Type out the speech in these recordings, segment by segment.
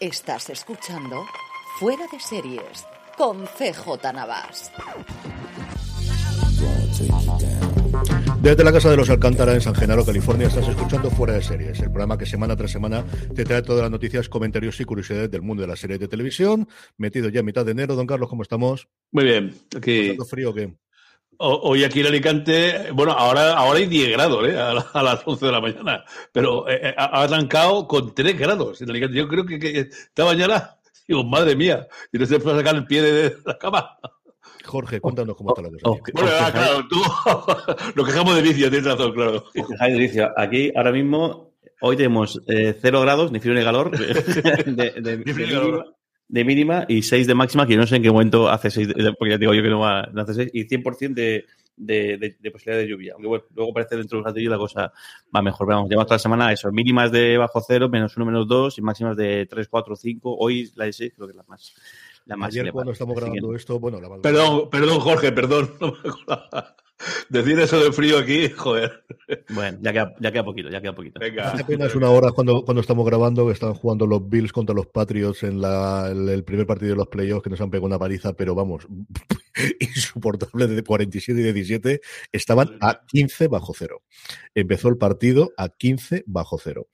Estás escuchando Fuera de Series con CJ Navas. Desde la Casa de los Alcántara en San Genaro, California, estás escuchando Fuera de Series, el programa que semana tras semana te trae todas las noticias, comentarios y curiosidades del mundo de las series de televisión. Metido ya a mitad de enero, don Carlos, ¿cómo estamos? Muy bien. Aquí... frío o qué? Hoy aquí en Alicante, bueno, ahora, ahora hay 10 grados, ¿eh? A, las 11 de la mañana, pero eh, eh, ha arrancado con 3 grados en Alicante. Yo creo que, que esta mañana, digo, madre mía, y no se puede sacar el pie de la cama. Jorge, cuéntanos cómo está la cosa. bueno, ah, claro, tú nos quejamos de vicio, tienes razón, claro. de vicio. Aquí, ahora mismo, hoy tenemos eh, cero grados, ni frío ni calor, de, de, mínima, de, mínima, y 6 de máxima, que no sé en qué momento hace 6, porque ya digo yo que no, va, no hace 6, y 100% de, de, de, posibilidad de lluvia. Aunque bueno, luego parece dentro de un ratillo la cosa va mejor. Pero vamos, llevamos toda la semana eso, mínimas de bajo cero, menos 1, menos 2, y máximas de 3, 4, 5. Hoy la de 6 creo que es la más. Ayer cuando estamos grabando esto, bueno, la Perdón, perdón, Jorge, perdón. Decir eso de frío aquí, joder. Bueno, ya queda, ya queda poquito, ya queda poquito. Venga. Hace apenas una hora cuando, cuando estamos grabando que están jugando los Bills contra los Patriots en la, el, primer partido de los playoffs que nos han pegado una paliza, pero vamos, insoportable de 47 y 17. Estaban a 15 bajo cero. Empezó el partido a 15 bajo cero.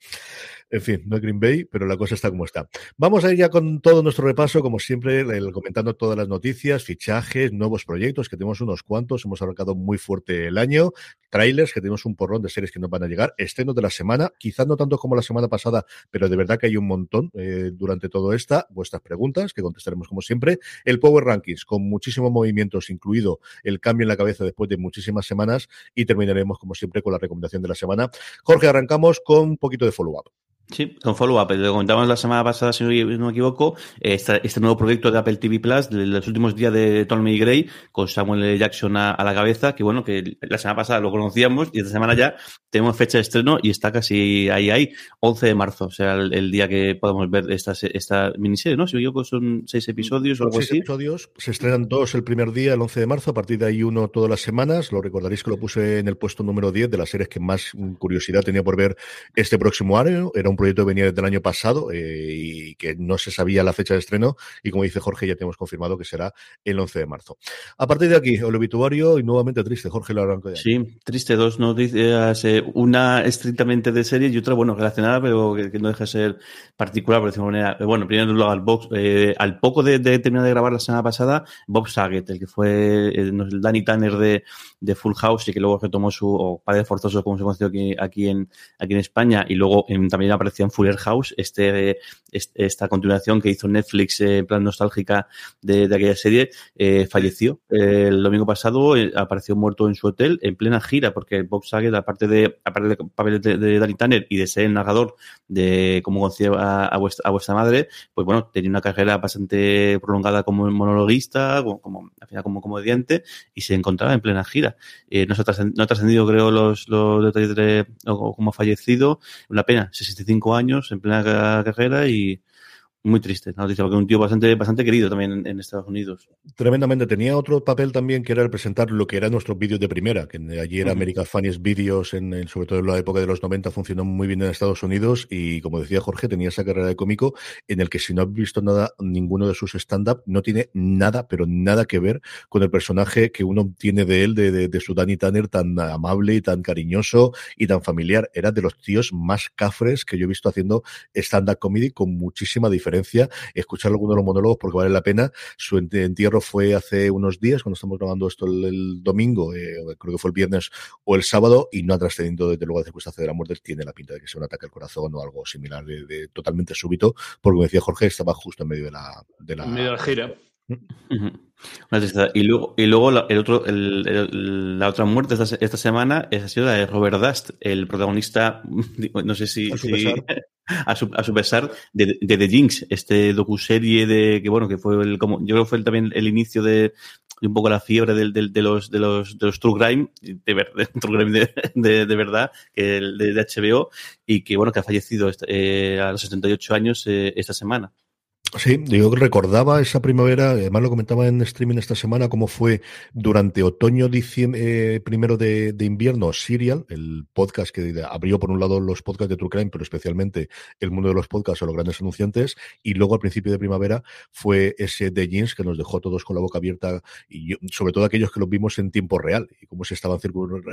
En fin, no es Green Bay, pero la cosa está como está. Vamos a ir ya con todo nuestro repaso, como siempre, comentando todas las noticias, fichajes, nuevos proyectos, que tenemos unos cuantos, hemos arrancado muy fuerte el año, trailers, que tenemos un porrón de series que nos van a llegar, estrenos de la semana, quizás no tanto como la semana pasada, pero de verdad que hay un montón eh, durante todo esta, vuestras preguntas, que contestaremos como siempre, el Power Rankings, con muchísimos movimientos, incluido el cambio en la cabeza después de muchísimas semanas, y terminaremos como siempre con la recomendación de la semana. Jorge, arrancamos con un poquito de follow-up. Sí, con follow-up. Lo comentamos la semana pasada, si no me equivoco, este, este nuevo proyecto de Apple TV Plus, de los últimos días de Tommy Gray, con Samuel L. Jackson a, la cabeza, que bueno, que la semana pasada lo conocíamos y esta semana ya tenemos fecha de estreno y está casi ahí, ahí, 11 de marzo, o sea, el, día que podamos ver esta, esta miniserie, ¿no? Si me equivoco, son seis episodios o algo seis episodios, se estrenan dos el primer día, el 11 de marzo, a partir de ahí uno todas las semanas. Lo recordaréis que lo puse en el puesto número 10 de las series que más curiosidad tenía por ver este próximo año. Era un proyecto que venía desde el año pasado eh, y que no se sabía la fecha de estreno y como dice Jorge ya tenemos confirmado que será el 11 de marzo. A partir de aquí, el obituario y nuevamente triste, Jorge de Sí, triste, dos noticias, eh, una estrictamente de serie y otra, bueno, relacionada, pero que, no deja de ser particular, por decirlo de manera. Bueno, primero al box, eh, al poco de, terminar de grabar la semana pasada, Bob Saget, el que fue el, Danny Tanner de, de, Full House y que luego retomó su, o Padre Forzoso, como se conoció aquí, aquí, en, aquí en España, y luego también apareció en Fuller House este, esta continuación que hizo Netflix en plan nostálgica de, aquella serie, eh, falleció. el domingo pasado eh, apareció muerto en su hotel en plena gira, porque Bob Saget, aparte de, aparte de papel de, Danny Tanner y de ser el narrador de cómo conocía a, vuestra, a vuestra madre, pues bueno, tenía una carrera bastante prolongada como monologuista, como, al final como comediante, y se encontraba en plena gira. Eh, no, ha trascendido, creo, los, los detalles de cómo ha fallecido. Una pena, 65 años, en plena carrera y, muy triste, ¿no? Dice, porque un tío bastante, bastante querido también en, Estados Unidos. Tremendamente. Tenía otro papel también que era el presentar lo que eran nuestros vídeos de primera, que allí era American Funniest Videos, en, sobre todo en la época de los 90, funcionó muy bien en Estados Unidos y, como decía Jorge, tenía esa carrera de cómico en el que si no has visto nada, ninguno de sus stand-up, no tiene nada, pero nada que ver con el personaje que uno tiene de él, de, de, de su Danny Tanner, tan amable y tan cariñoso y tan familiar. Era de los tíos más cafres que yo he visto haciendo stand-up comedy con muchísima diferencia escuchar algunos de los monólogos porque vale la pena. Su entierro fue hace unos días, cuando estamos grabando esto el, domingo, eh, creo que fue el viernes o el sábado, y no ha trascendido desde luego la circunstancia de la muerte. Tiene la pinta de que sea un ataque al corazón o algo similar, de, totalmente súbito, porque como decía Jorge, estaba justo en medio de la, de la, gira. Y luego, y luego el otro, la otra muerte esta, esta, semana ha sido la de Robert Dust, el protagonista, no sé si, a su, a su pesar, de, de, The Jinx, este docuserie de que bueno, que fue el, como, yo creo que fue también el inicio de, un poco la fiebre de, de, los, de los, de los True Crime, de, true crime de, de, verdad, que el de, HBO, y que bueno, que ha fallecido este, eh, a los 78 años eh, esta semana. Sí, yo recordaba esa primavera, además lo comentaba en streaming esta semana, cómo fue durante otoño, diciembre, eh, primero de, invierno, Serial, el podcast que abrió por un lado los podcasts de True Crime, pero especialmente el mundo de los podcasts o los grandes anunciantes, y luego al principio de primavera fue ese de Jeans que nos dejó todos con la boca abierta, y yo, sobre todo aquellos que lo vimos en tiempo real, y cómo se estaban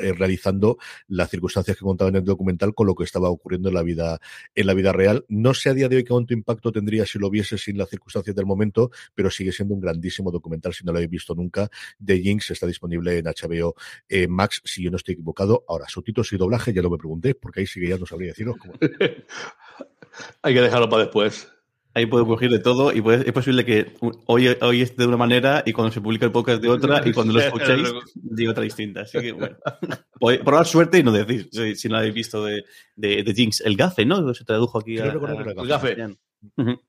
eh, realizando las circunstancias que contaban en el documental con lo que estaba ocurriendo en la vida, en la vida real. No sé a día de hoy cuánto impacto tendría si lo vieses sin las circunstancias del momento, pero sigue siendo un grandísimo documental. Si no lo habéis visto nunca, de Jinx está disponible en HBO eh, Max, si yo no estoy equivocado. Ahora, subtítulos y doblaje ya no me pregunté, porque ahí sí que ya no sabría deciros cómo. Hay que dejarlo para después. Ahí puedo coger de todo y puede, es posible que hoy, hoy esté de una manera y cuando se publique el podcast de otra y cuando lo escuchéis diga otra distinta. Así que bueno, probar suerte y no decís si, si no habéis visto de, de, de, Jinx. El gafe, ¿no? Se tradujo aquí a, a, el gafe. Uh -huh.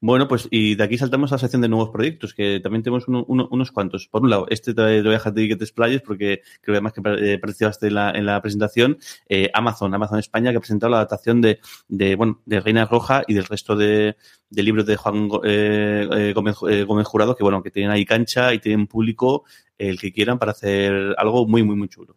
Bueno, pues y de aquí saltamos a la sección de nuevos proyectos, que también tenemos uno, uno, unos cuantos. Por un lado, este te voy a de que te explayes, porque creo además que eh, participaste en la, en la presentación, eh, Amazon, Amazon España, que ha presentado la adaptación de, de bueno, de Reina Roja y del resto de, libros de Juan eh, Gómez, Gómez, Jurado, que bueno, que tienen ahí cancha y tienen público el que quieran para hacer algo muy, muy, muy chulo.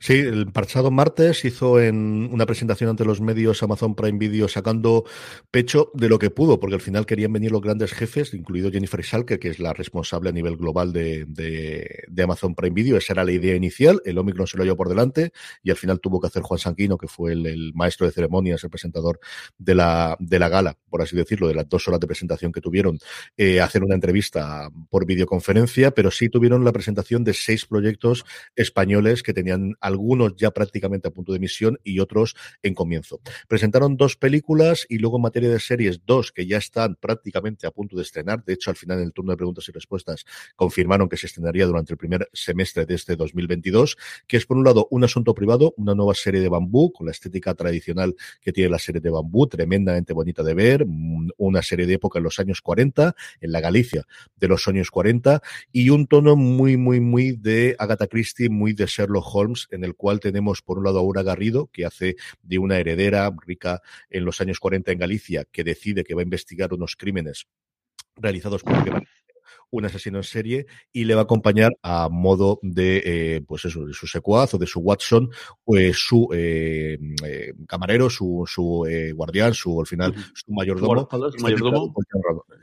Sí, el pasado martes hizo en una presentación ante los medios Amazon Prime Video sacando pecho de lo que pudo, porque al final querían venir los grandes jefes, incluido Jennifer Schalke, que es la responsable a nivel global de, de, Amazon Prime Video. Esa era la idea inicial. El Omicron se lo llevó por delante y al final tuvo que hacer Juan Sanquino, que fue el, el maestro de ceremonias, el presentador de la, de la gala, por así decirlo, de las dos horas de presentación que tuvieron, eh, hacer una entrevista por videoconferencia, pero sí tuvieron la presentación de seis proyectos españoles que tenían algunos ya prácticamente a punto de emisión y otros en comienzo. Presentaron dos películas y luego en materia de series, dos que ya están prácticamente a punto de estrenar. De hecho, al final en el turno de preguntas y respuestas confirmaron que se estrenaría durante el primer semestre de este 2022, que es por un lado un asunto privado, una nueva serie de bambú con la estética tradicional que tiene la serie de bambú, tremendamente bonita de ver, una serie de época en los años 40, en la Galicia de los años 40, y un tono muy, muy, muy de Agatha Christie, muy de Sherlock Holmes, en el cual tenemos por un lado a Aura Garrido, que hace de una heredera rica en los años 40 en Galicia, que decide que va a investigar unos crímenes realizados por un asesino en serie y le va a acompañar a modo de, eh, pues eso, de su secuaz o de su Watson, pues su eh, eh, camarero, su, su eh, guardián, su, al final, su mayordomo, su mayordomo.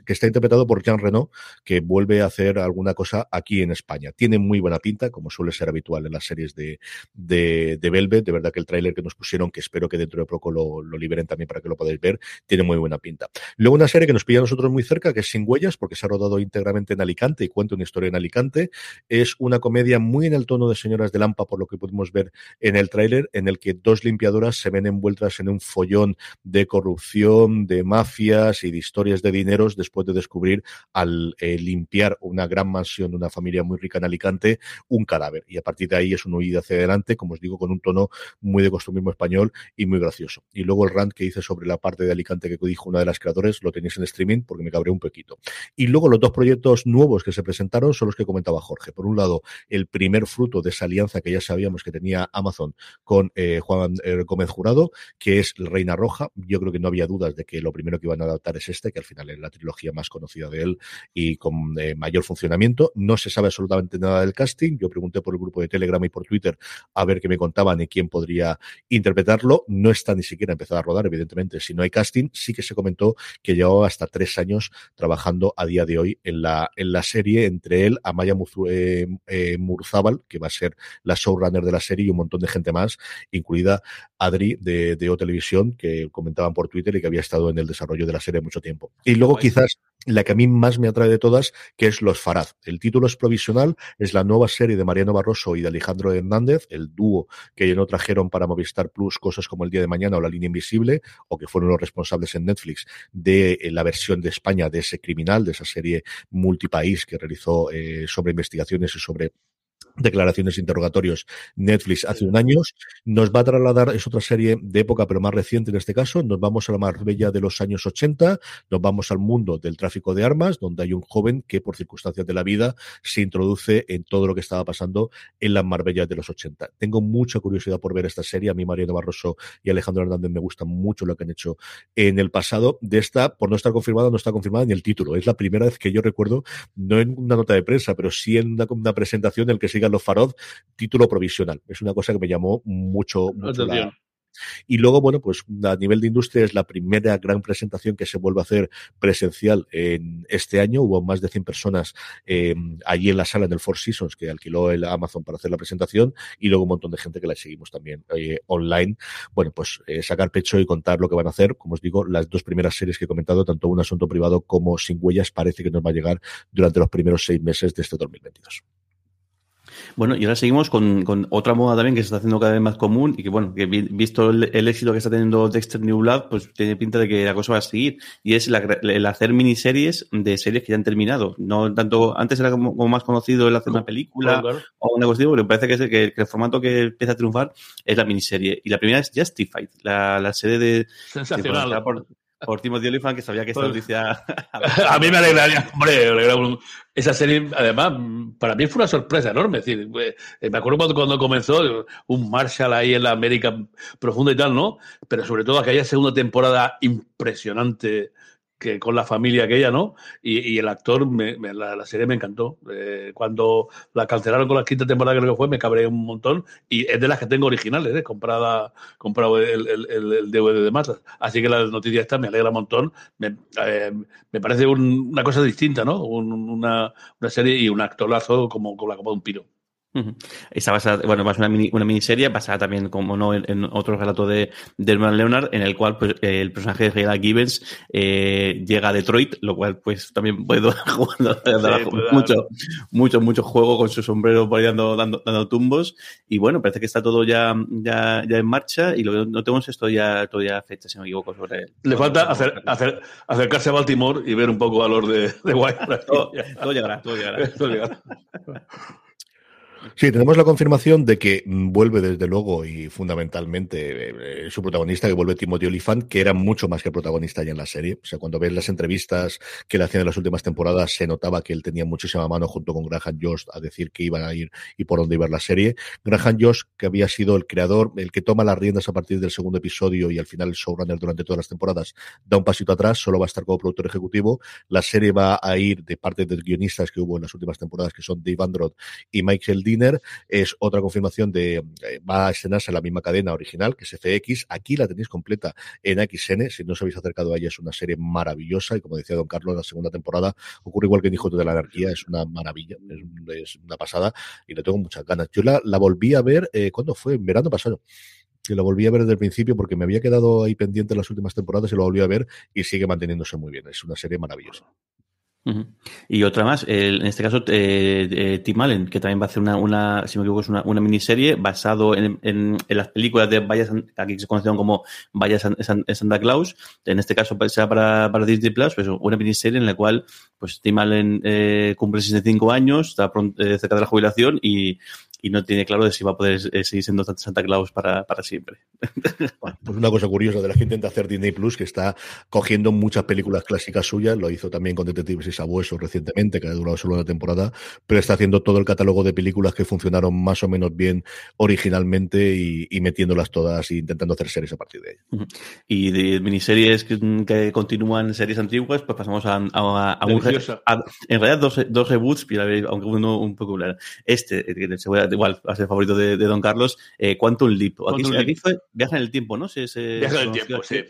Que está interpretado por Jean Reno, que vuelve a hacer alguna cosa aquí en España. Tiene muy buena pinta, como suele ser habitual en las series de, de, de Velvet. De verdad que el tráiler que nos pusieron, que espero que dentro de poco lo, lo, liberen también para que lo podáis ver, tiene muy buena pinta. Luego una serie que nos pilla a nosotros muy cerca, que es Sin Huellas, porque se ha rodado íntegramente en Alicante y cuenta una historia en Alicante. Es una comedia muy en el tono de Señoras de Lampa, por lo que pudimos ver en el tráiler, en el que dos limpiadoras se ven envueltas en un follón de corrupción, de mafias y de historias de dineros después de descubrir al eh, limpiar una gran mansión de una familia muy rica en Alicante un cadáver. Y a partir de ahí es una huida hacia adelante, como os digo, con un tono muy de costumbrismo español y muy gracioso. Y luego el rant que hice sobre la parte de Alicante que dijo una de las creadores, lo tenéis en streaming porque me cabré un poquito. Y luego los dos proyectos nuevos que se presentaron son los que comentaba Jorge. Por un lado, el primer fruto de esa alianza que ya sabíamos que tenía Amazon con eh, Juan eh, Gómez Jurado, que es Reina Roja. Yo creo que no había dudas de que lo primero que iban a adaptar es este, que al final es la trilogía más conocida de él y con eh, mayor funcionamiento. No se sabe absolutamente nada del casting. Yo pregunté por el grupo de Telegram y por Twitter a ver qué me contaban y quién podría interpretarlo. No está ni siquiera empezado a rodar, evidentemente, si no hay casting. Sí que se comentó que llevaba hasta tres años trabajando a día de hoy en la, en la serie, entre él, Amaya Muzu, eh, eh, Murzábal, que va a ser la showrunner de la serie, y un montón de gente más, incluida Adri de, de O Televisión, que comentaban por Twitter y que había estado en el desarrollo de la serie mucho tiempo. Y luego quizás la que a mí más me atrae de todas, que es Los Farad. El título es provisional, es la nueva serie de Mariano Barroso y de Alejandro Hernández, el dúo que no trajeron para Movistar Plus cosas como El Día de Mañana o La Línea Invisible, o que fueron los responsables en Netflix de la versión de España de ese criminal, de esa serie multipaís que realizó eh, sobre investigaciones y sobre declaraciones interrogatorios Netflix hace un año. Nos va a trasladar, es otra serie de época, pero más reciente en este caso. Nos vamos a la Marbella de los años 80, nos vamos al mundo del tráfico de armas, donde hay un joven que, por circunstancias de la vida, se introduce en todo lo que estaba pasando en las Marbellas de los 80. Tengo mucha curiosidad por ver esta serie. A mí, Mariano Barroso y Alejandro Hernández me gusta mucho lo que han hecho en el pasado. De esta, por no estar confirmada, no está confirmada ni el título. Es la primera vez que yo recuerdo, no en una nota de prensa, pero sí en una, una presentación en el que siga los Farod, título provisional. Es una cosa que me llamó mucho, mucho la, y luego, bueno, pues a nivel de industria es la primera gran presentación que se vuelve a hacer presencial en este año. Hubo más de 100 personas eh, allí en la sala del Four Seasons que alquiló el Amazon para hacer la presentación y luego un montón de gente que la seguimos también eh, online. Bueno, pues eh, sacar pecho y contar lo que van a hacer. Como os digo, las dos primeras series que he comentado, tanto un asunto privado como sin huellas, parece que nos va a llegar durante los primeros seis meses de este 2022. Bueno, y ahora seguimos con, con, otra moda también que se está haciendo cada vez más común y que, bueno, que visto el, éxito que está teniendo Dexter New Blood, pues tiene pinta de que la cosa va a seguir. Y es el hacer miniseries de series que ya han terminado. No tanto, antes era como, más conocido el hacer una película o una cuestión, pero me parece que, que, que, el formato que empieza a triunfar es la miniserie. Y la primera es Justified, la, la serie de... Sensacional por Timothy Olyphant, que sabía que esta pues, noticia... a mí me alegraría, hombre, esa serie, además, para mí fue una sorpresa enorme. Es decir, eh, me acuerdo cuando, cuando comenzó un Marshall ahí en la América profunda y tal, ¿no? Pero sobre todo aquella segunda temporada impresionante que con la familia aquella, ¿no? Y, el actor, me, la, serie me encantó. Eh, cuando la cancelaron con la quinta temporada, creo que fue, me cabré un montón. Y es de las que tengo originales, ¿eh? Comprada, comprado el, el, DVD de Matas. Así que la noticia esta me alegra un montón. Me, eh, me parece una cosa distinta, ¿no? una, una, serie y un actorazo como, como la copa de un piro. Está basada, bueno, más una, una miniserie basada también, como no, en, otro relato de, de Herman Leonard, en el cual pues, el personaje de Hayla Gibbons eh, llega a Detroit, lo cual pues también puede dar mucho, mucho, mucho juego con su sombrero por ahí dando, dando, dando, tumbos. Y bueno, parece que está todo ya, ya, ya en marcha y lo no tenemos esto ya todavía fecha, si no me equivoco, sobre él. Le falta hacer, hacer, acercarse a Baltimore y ver un poco a los de, de White. todo, todo llegará, todo llegará. todo llegará. Sí, tenemos la confirmación de que vuelve desde luego y fundamentalmente eh, su protagonista, que vuelve Timothy Olyphant, que era mucho más que protagonista ya en la serie. O sea, cuando ves las entrevistas que le hacían en las últimas temporadas, se notaba que él tenía muchísima mano junto con Graham Josh a decir que iban a ir y por dónde iba la serie. Graham Josh, que había sido el creador, el que toma las riendas a partir del segundo episodio y al final el showrunner durante todas las temporadas, da un pasito atrás, solo va a estar como productor ejecutivo. La serie va a ir de parte de guionistas que hubo en las últimas temporadas, que son Dave Androd y Michael Es otra confirmación de eh, va a estrenarse la misma cadena original que es FX. Aquí la tenéis completa en XN. Si no os habéis acercado a ella, es una serie maravillosa y como decía Don Carlos, la segunda temporada ocurre igual que en Hijo de la Anarquía, es una maravilla, es, una pasada y le tengo muchas ganas. Yo la, volví a ver, eh, ¿cuándo fue? En verano pasado que la volví a ver desde el principio porque me había quedado ahí pendiente en las últimas temporadas y lo volví a ver y sigue manteniéndose muy bien. Es una serie maravillosa. Y otra más, en este caso, eh, eh, Tim Allen, que también va a hacer una, una si me equivoco, es una, una miniserie basado en, en, las películas de Vaya aquí se conocen como Vaya Santa Claus. En este caso, pues, sea para, para Disney Plus, pues una miniserie en la cual pues Tim Allen eh, cumple 65 años, está pronto, eh, cerca de la jubilación y, y no tiene claro de si va a poder eh, seguir siendo Santa Claus para, para siempre. pues una cosa curiosa de la que intenta hacer Disney Plus, que está cogiendo muchas películas clásicas suyas, lo hizo también con Detectives y Sabuesos recientemente, que ha durado solo una temporada, pero está haciendo todo el catálogo de películas que funcionaron más o menos bien originalmente y, metiéndolas todas e intentando hacer series a partir de ellas. Y de miniseries que, continúan series antiguas, pues pasamos a, a, un, en realidad dos, dos reboots, aunque uno un poco Este, que se voy a igual a ser favorito de, Don Carlos, eh, Quantum Leap. Aquí, fue Viaja en el tiempo, ¿no? Se, Viaja en el tiempo, sí.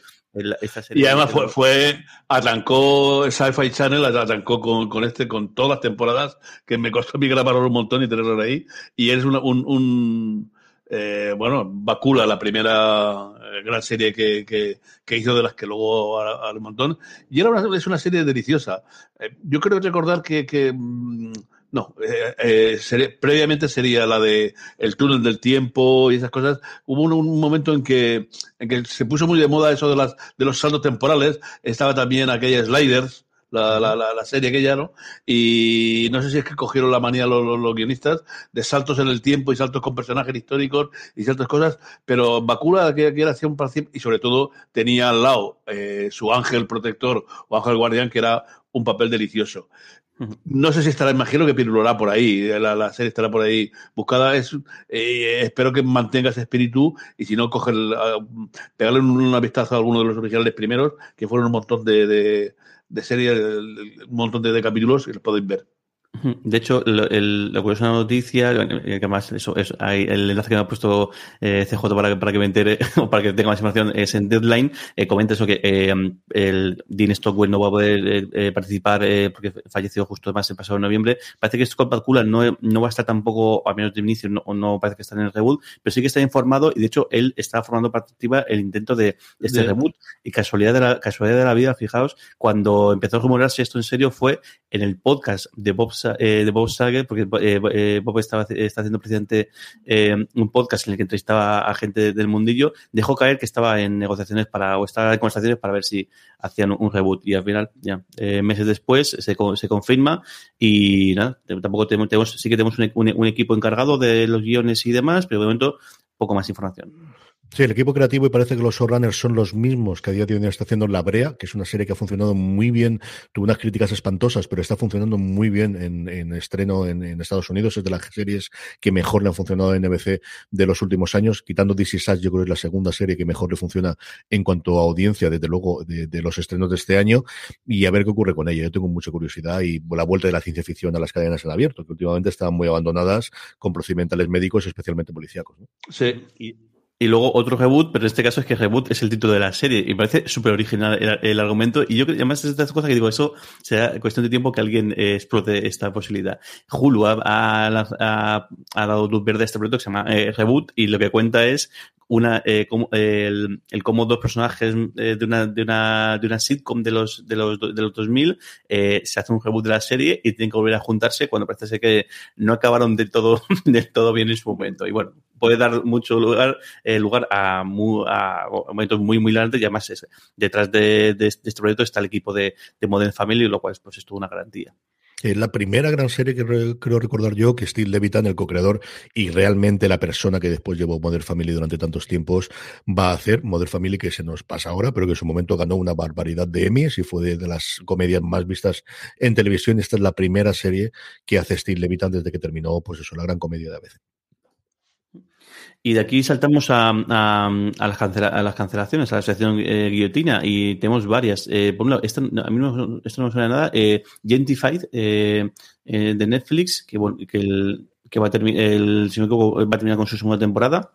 y además fue, fue, arrancó Sci-Fi Channel, arrancó con, con, este, con todas las temporadas, que me costó a mí grabarlo un montón y tenerlo ahí. Y es un, un eh, bueno, Bacula, la primera eh, gran serie que, que, que, hizo de las que luego al montón. Y era una, es una serie deliciosa. Eh, yo creo recordar que, que mm, no, eh, eh previamente sería la de el túnel del tiempo y esas cosas. Hubo un, momento en que, en que se puso muy de moda eso de, las, de los saltos temporales. Estaba también aquella Sliders, la, la, la, la serie aquella, ¿no? Y no sé si es que cogieron la manía los, los, los guionistas de saltos en el tiempo y saltos con personajes históricos y ciertas cosas, pero Bakula que, que era hacía un parcial y sobre todo tenía al lado eh, su ángel protector o ángel guardián que era un papel delicioso. No sé si estará, imagino que pirulará por ahí, la, serie estará por ahí buscada. Es, eh, espero que mantenga ese espíritu y si no, coge el, uh, pegarle una vistazo a alguno de los originales primeros, que fueron un montón de, de, de series, un montón de, de capítulos y los podéis ver. De hecho, lo, el, la curiosa noticia, que además eso, es, hay el enlace que me ha puesto eh, CJ para que, para que me entere o para que tenga más información es en Deadline. Eh, comenta eso que eh, el Dean Stockwell no va a poder eh, participar eh, porque falleció justo más el pasado noviembre. Parece que Scott Bakula no, no va a estar tampoco, al menos de inicio, no, no parece que está en el reboot, pero sí que está informado y de hecho él está formando participa el intento de, este de... reboot. Y casualidad de, la, casualidad de la vida, fijaos, cuando empezó a rumorarse esto en serio fue en el podcast de Bob eh, de Bob Saget, porque eh, Bob estaba, está haciendo precisamente eh, un podcast en el que entrevistaba a gente del mundillo, dejó caer que estaba en negociaciones para, o estaba en conversaciones para ver si hacían un reboot. Y al final, ya, eh, meses después se, se, confirma y nada, tampoco tenemos, tenemos sí que tenemos un, un, un equipo encargado de los guiones y demás, pero de momento poco más información. Sí, el equipo creativo y parece que los showrunners son los mismos que a día de hoy está haciendo La Brea, que es una serie que ha funcionado muy bien, tuvo unas críticas espantosas, pero está funcionando muy bien en, en estreno en, en, Estados Unidos, es de las series que mejor le han funcionado en NBC de los últimos años, quitando DC Sass, yo creo que es la segunda serie que mejor le funciona en cuanto a audiencia, desde luego, de, de, los estrenos de este año, y a ver qué ocurre con ella. Yo tengo mucha curiosidad y la vuelta de la ciencia ficción a las cadenas en abierto, que últimamente estaban muy abandonadas con procedimentales médicos, especialmente policíacos. ¿no? Sí, y y luego otro reboot, pero en este caso es que reboot es el título de la serie. Y parece súper original el, argumento. Y yo además es de estas cosas que digo, eso será cuestión de tiempo que alguien eh, explote esta posibilidad. Hulu ha, ha, dado luz verde a este proyecto que se llama eh, Reboot y lo que cuenta es una eh, como, el, el cómo dos personajes eh, de, una, de, una, de una sitcom de los, de los, de los 2000 eh, se hace un reboot de la serie y tienen que volver a juntarse cuando parece ser que no acabaron del todo, del todo bien en su momento. Y bueno, puede dar mucho lugar, eh, lugar a, momentos muy, muy grandes y además es, detrás de, este proyecto está el equipo de, de Modern Family, lo cual pues, es toda una garantía. Es la primera gran serie que re, creo recordar yo que Steve Levitan, el co-creador y realmente la persona que después llevó Modern Family durante tantos tiempos, va a hacer. Modern Family que se nos pasa ahora, pero que en su momento ganó una barbaridad de Emmys y fue de, de las comedias más vistas en televisión. Esta es la primera serie que hace Steve Levitan desde que terminó, pues eso, la gran comedia de ABC. Y de aquí saltamos a, a, las, cancelaciones, a la sección eh, guillotina, y tenemos varias. Eh, esta, a mí no, esto no me suena nada. Eh, Gentified, eh, de Netflix, que, bueno, que, va, a terminar, el, si va a terminar con su segunda temporada.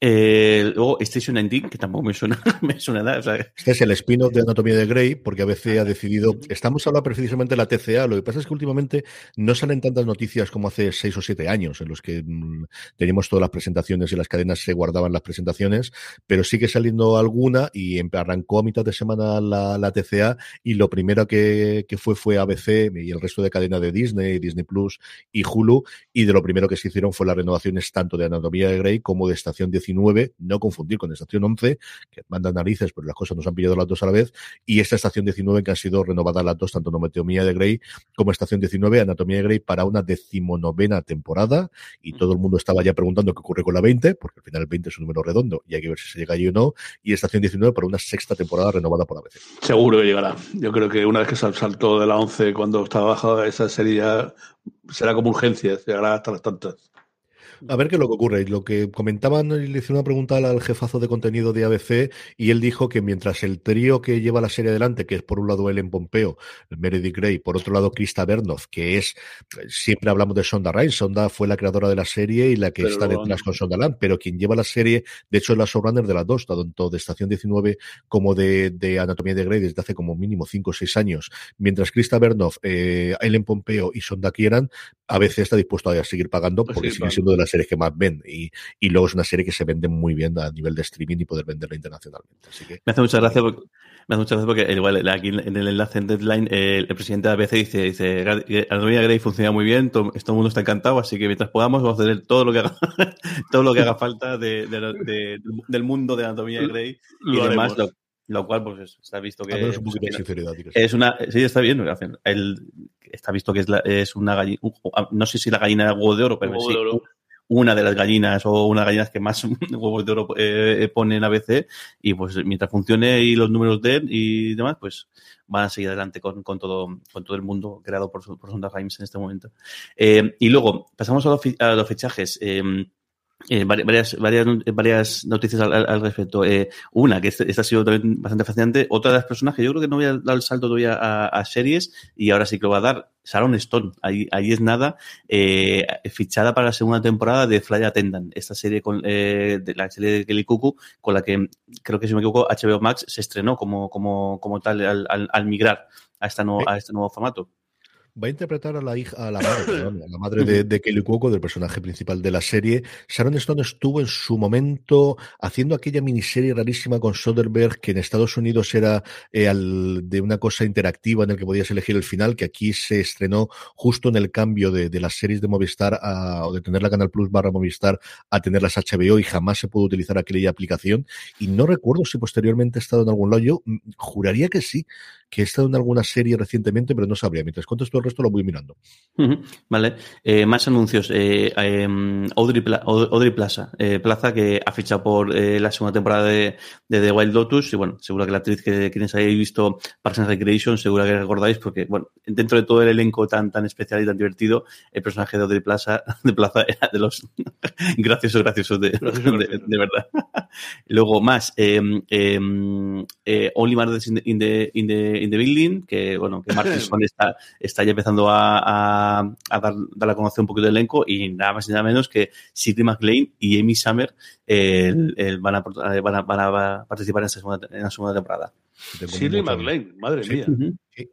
Eh, luego Station 19, que tampoco me suena, me suena nada. Este es el spin-off de Anatomía de Grey, porque ABC ha decidido. Estamos hablando precisamente de la TCA. Lo que pasa es que últimamente no salen tantas noticias como hace seis o siete años, en los que mmm, teníamos todas las presentaciones y las cadenas se guardaban las presentaciones, pero sigue saliendo alguna y arrancó a mitad de semana la, la TCA y lo primero que, que, fue fue ABC y el resto de cadena de Disney, Disney Plus y Hulu, y de lo primero que se hicieron fue las renovaciones tanto de Anatomía de Grey como de Estación 19 19, no confundir con estación 11, que manda narices, pero las cosas nos han pillado las dos a la vez, y esta estación 19 que han sido renovadas las dos, tanto Anatomía de Grey como estación 19, Anatomía de Grey para una decimonovena temporada, y todo el mundo estaba ya preguntando qué ocurre con la 20, porque al final el 20 es un número redondo y hay que ver si se llega allí o no, y estación 19 para una sexta temporada renovada por ABC. Seguro que llegará. Yo creo que una vez que saltó de la 11 cuando estaba bajada esa serie ya será como urgencia, llegará hasta las tantas a ver qué es lo que ocurre. Lo que comentaban, le hice una pregunta al jefazo de contenido de ABC y él dijo que mientras el trío que lleva la serie adelante, que es por un lado Ellen Pompeo, Meredith Grey, por otro lado Krista Bernoff, que es, siempre hablamos de Sonda Rhimes, Sonda fue la creadora de la serie y la que pero está detrás bueno. con Sonda Land, pero quien lleva la serie, de hecho es la showrunner de las dos, tanto de Estación 19 como de, de Anatomía de Grey desde hace como mínimo 5 o 6 años, mientras Krista Bernoff, eh, Ellen Pompeo y Sonda quieran, ABC está dispuesto a seguir pagando porque sí, sigue siendo de las series que más ven y, y, luego es una serie que se vende muy bien a nivel de streaming y poder venderla internacionalmente. Así que, me hace mucha gracia porque, me hace mucha gracia porque igual aquí en el enlace en Deadline eh, el presidente de ABC dice, dice Anatomía Grey funciona muy bien, todo, todo, el mundo está encantado, así que mientras podamos vamos a hacer todo lo que haga, todo lo que haga falta de, de, de, del mundo de Anatomía Grey y lo demás. Lo, Lo cual, pues está visto que. es un poquito de sinceridad. Es una. Sí, está bien. El, está visto que es, la, es una gallina. No sé si la gallina de huevo de oro, pero sí. Una de las gallinas o una de las gallinas que más huevos de oro eh, pone en ABC. Y pues mientras funcione y los números den y demás, pues van a seguir adelante con, con todo, con todo el mundo creado por, por Sonda Rhimes en este momento. Eh, y luego, pasamos a los, a los fichajes. Eh, eh, varias, varias, varias noticias al, respecto. Eh, una, que esta, ha sido también bastante fascinante. Otra de las personas que yo creo que no voy a dar el salto todavía a, series y ahora sí que lo va a dar. Sharon Stone, ahí, ahí es nada, eh, fichada para la segunda temporada de Fly Attendant, esta serie con, de la serie de Kelly Cuckoo, con la que creo que si me equivoco, HBO Max se estrenó como, como, como tal al, al, migrar a, esta no, a este nuevo formato va a interpretar a la hija, a la madre, a la madre de, de, Kelly Cuoco, del personaje principal de la serie. Sharon Stone estuvo en su momento haciendo aquella miniserie rarísima con Soderbergh, que en Estados Unidos era eh, de una cosa interactiva en el que podías elegir el final, que aquí se estrenó justo en el cambio de, de las series de Movistar a, o de tener la Canal Plus barra Movistar a tener las HBO y jamás se pudo utilizar aquella aplicación. Y no recuerdo si posteriormente ha estado en algún lado. Yo mm, juraría que sí, que he estado en alguna serie recientemente, pero no sabría. Mientras cuento todo el resto, lo voy mirando. Vale. Eh, más anuncios. Eh, em, Audrey, Plaza. Eh, Plaza que ha fichado por la segunda temporada de, The Wild Lotus. Y bueno, seguro que la actriz que quienes hayáis visto Parks and Recreation, seguro que recordáis, porque bueno, dentro de todo el elenco tan, tan especial y tan divertido, el personaje de Audrey Plaza, de Plaza era de los graciosos, graciosos de, de, verdad. Luego, más, em, em, Only Murders in the, in the in the Building, que bueno, que Martin está, está ya empezando a, a, dar, dar, a conocer un poquito del elenco y nada más y nada menos que Sidney McLean y Amy Summer van, a, van, a, van, a, participar en, esta segunda, en la segunda temporada. Sidney McLean, madre mía. Sí.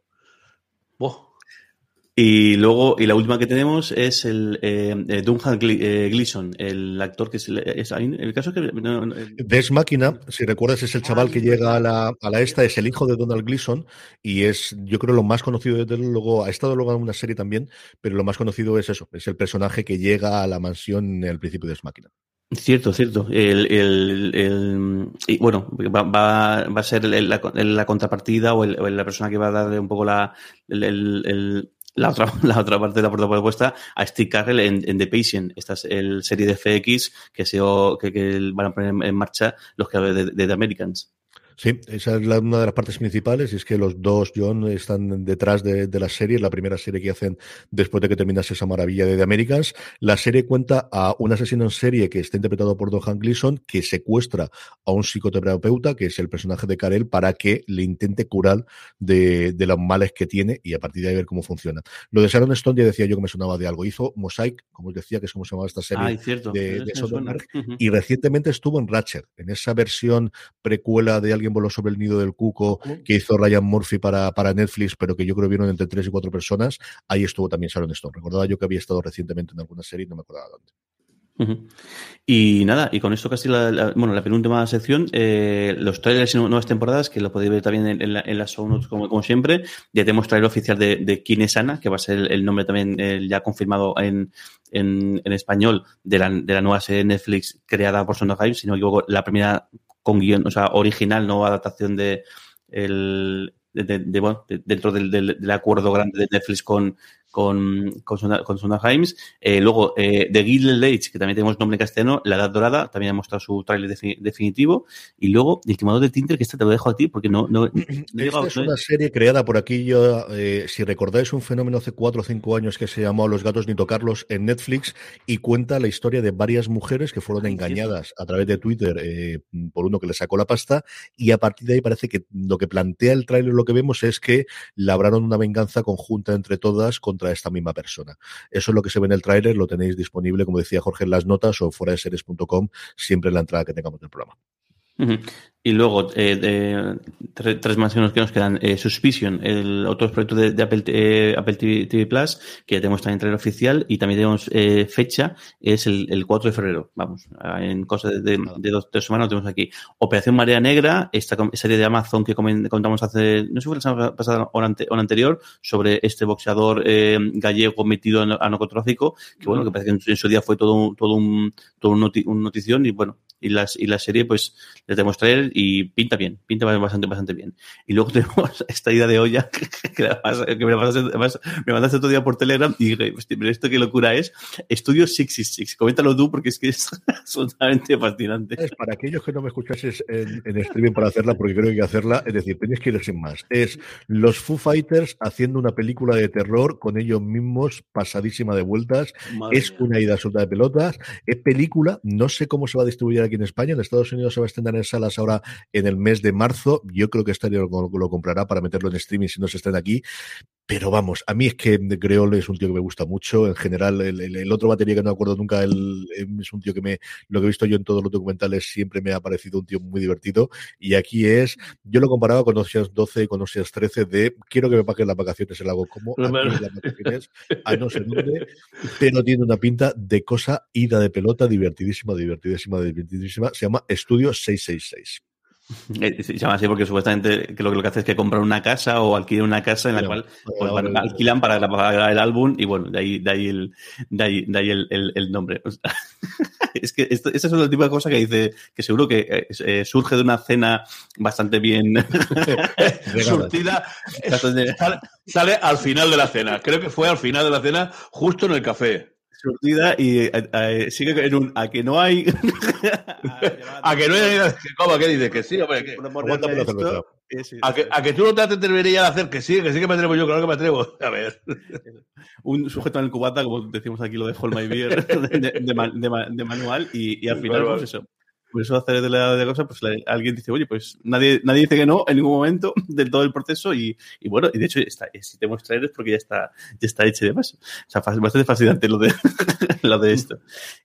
Y luego, y la última que tenemos es el eh, eh Duncan eh, Gleason, el actor que es, es el caso que no, Des Máquina, si recuerdas, es el chaval que llega a la, a la esta, es el hijo de Donald Gleason y es, yo creo, lo más conocido desde luego, ha estado luego en una serie también, pero lo más conocido es eso, es el personaje que llega a la mansión el principio de Des Máquina. Cierto, cierto. El, el, el, y bueno, va, va, a ser la, la, contrapartida o, la persona que va a darle un poco la, el, la otra, la otra parte de la propuesta a Steve Carrell en, The Patient. Esta es el serie de FX que, se, que, que van a poner en marcha los creadores de The Americans. Sí, esa es una de las partes principales y es que los dos John están detrás de, la serie, la primera serie que hacen después de que terminase esa maravilla de The Americans. La serie cuenta a un asesino en serie que está interpretado por Don Gleason que secuestra a un psicoterapeuta, que es el personaje de Karel, para que le intente curar de, los males que tiene y a partir de ahí ver cómo funciona. Lo de Sharon Stone ya decía yo que me sonaba de algo. Hizo Mosaic, como os decía, que es como se llamaba esta serie de, Soderbergh, y recientemente estuvo en Ratchet, en esa versión precuela de alguien voló sobre el nido del cuco que hizo Ryan Murphy para, para Netflix, pero que yo creo que vieron entre tres y cuatro personas. Ahí estuvo también Sharon Stone. Recordaba yo que había estado recientemente en alguna serie y no me acordaba dónde. Y nada, y con esto casi la, bueno, la penúltima sección, eh, los trailers y nuevas temporadas, que lo podéis ver también en, en, las show notes como, como, siempre. Ya tenemos trailer oficial de, de Quién es Ana, que va a ser el, nombre también ya confirmado en, en, en, español de la, de la nueva serie Netflix creada por Sondheim, si no me equivoco, la primera con guion, o sea, original, no adaptación de el de, bueno, dentro del, del, acuerdo grande de Netflix con, con, con, con Eh, luego, eh, de Gilded Age, que también tenemos nombre en castellano, La Edad Dorada, también ha mostrado su tráiler definitivo. Y luego, El Quemador de Tinter, que este te lo dejo a ti porque no... no, Esta es una serie creada por aquí, yo, eh, si recordáis un fenómeno hace cuatro o cinco años que se llamó Los gatos ni tocarlos en Netflix y cuenta la historia de varias mujeres que fueron engañadas a través de Twitter eh, por uno que le sacó la pasta y a partir de ahí parece que lo que plantea el tráiler, lo que vemos es que labraron una venganza conjunta entre todas contra a esta misma persona. Eso es lo que se ve en el tráiler, lo tenéis disponible, como decía Jorge, en las notas o fuera de series.com, siempre en la entrada que tengamos del programa. Y luego, eh, tres más que nos quedan. Eh, Suspicion, el otro proyecto de, Apple, eh, Apple TV, Plus, que ya tenemos también trailer oficial, y también tenemos eh, fecha, es el, el, 4 de febrero. Vamos, en cosa de, de, dos tres semanas lo tenemos aquí. Operación Marea Negra, esta serie de Amazon que comentamos hace, no sé si fue la semana pasada o, o anterior, sobre este boxeador eh, gallego metido en, a narcotráfico, que bueno, que parece que en, su día fue todo, todo un, todo un, notición, y bueno, y, las, y la serie, pues, les tenemos traer y pinta bien, pinta bastante, bastante bien. Y luego tenemos esta idea de olla que, me, mandaste, me mandaste otro día por Telegram y dije, pero esto qué locura es. Estudio 666. Coméntalo tú porque es que es absolutamente fascinante. Es para aquellos que no me escuchases en, en, streaming para hacerla, porque creo que hay que hacerla, es decir, tenéis que ir sin más. Es los Foo Fighters haciendo una película de terror con ellos mismos, pasadísima de vueltas. Madre es una ida absoluta de pelotas. Es película, no sé cómo se va a distribuir aquí en España. En Estados Unidos se va a estrenar en salas ahora en el mes de marzo. Yo creo que Estadio lo, lo comprará para meterlo en streaming si no se estrena aquí. Pero vamos, a mí es que Greol es un tío que me gusta mucho. En general, el, el, el otro batería que no me acuerdo nunca, el, es un tío que me, lo que he visto yo en todos los documentales siempre me ha parecido un tío muy divertido. Y aquí es, yo lo comparaba con Oceans 12 y con Oceans 13 de quiero que me paguen las vacaciones el lago como, las vacaciones, a no sé dónde, pero tiene una pinta de cosa ida de pelota, divertidísima, divertidísima, divertidísima. Se llama Estudio 666. Eh, se llama así porque supuestamente que lo, que hace es que compran una casa o alquilan una casa en la cual pues, alquilan para, para, el álbum y bueno, de ahí, de ahí, el, de ahí, de ahí el, el, el, nombre. es que esto, este es el tipo de cosa que dice que seguro que eh, eh surge de una cena bastante bien surtida. sale, sale al final de la cena. Creo que fue al final de la cena, justo en el café surtida y eh, eh, sigue en un a que no hay a, que no hay ¿cómo? ¿qué dices? que sí hombre que, esto, a, que, a que tú no te atreverías a hacer que sí que sí que me atrevo yo claro que me atrevo. A ver. Un sujeto en el cubata como decimos aquí lo de Hold My Beer de, de, de, de, manual y, y al final pues eso por eso hacer de la de cosas, pues alguien dice, oye, pues nadie, nadie dice que no en ningún momento del todo el proceso y, y bueno, y de hecho está, si te muestra es porque ya está, ya está hecho y demás. O sea, bastante fascinante lo de, lo de esto.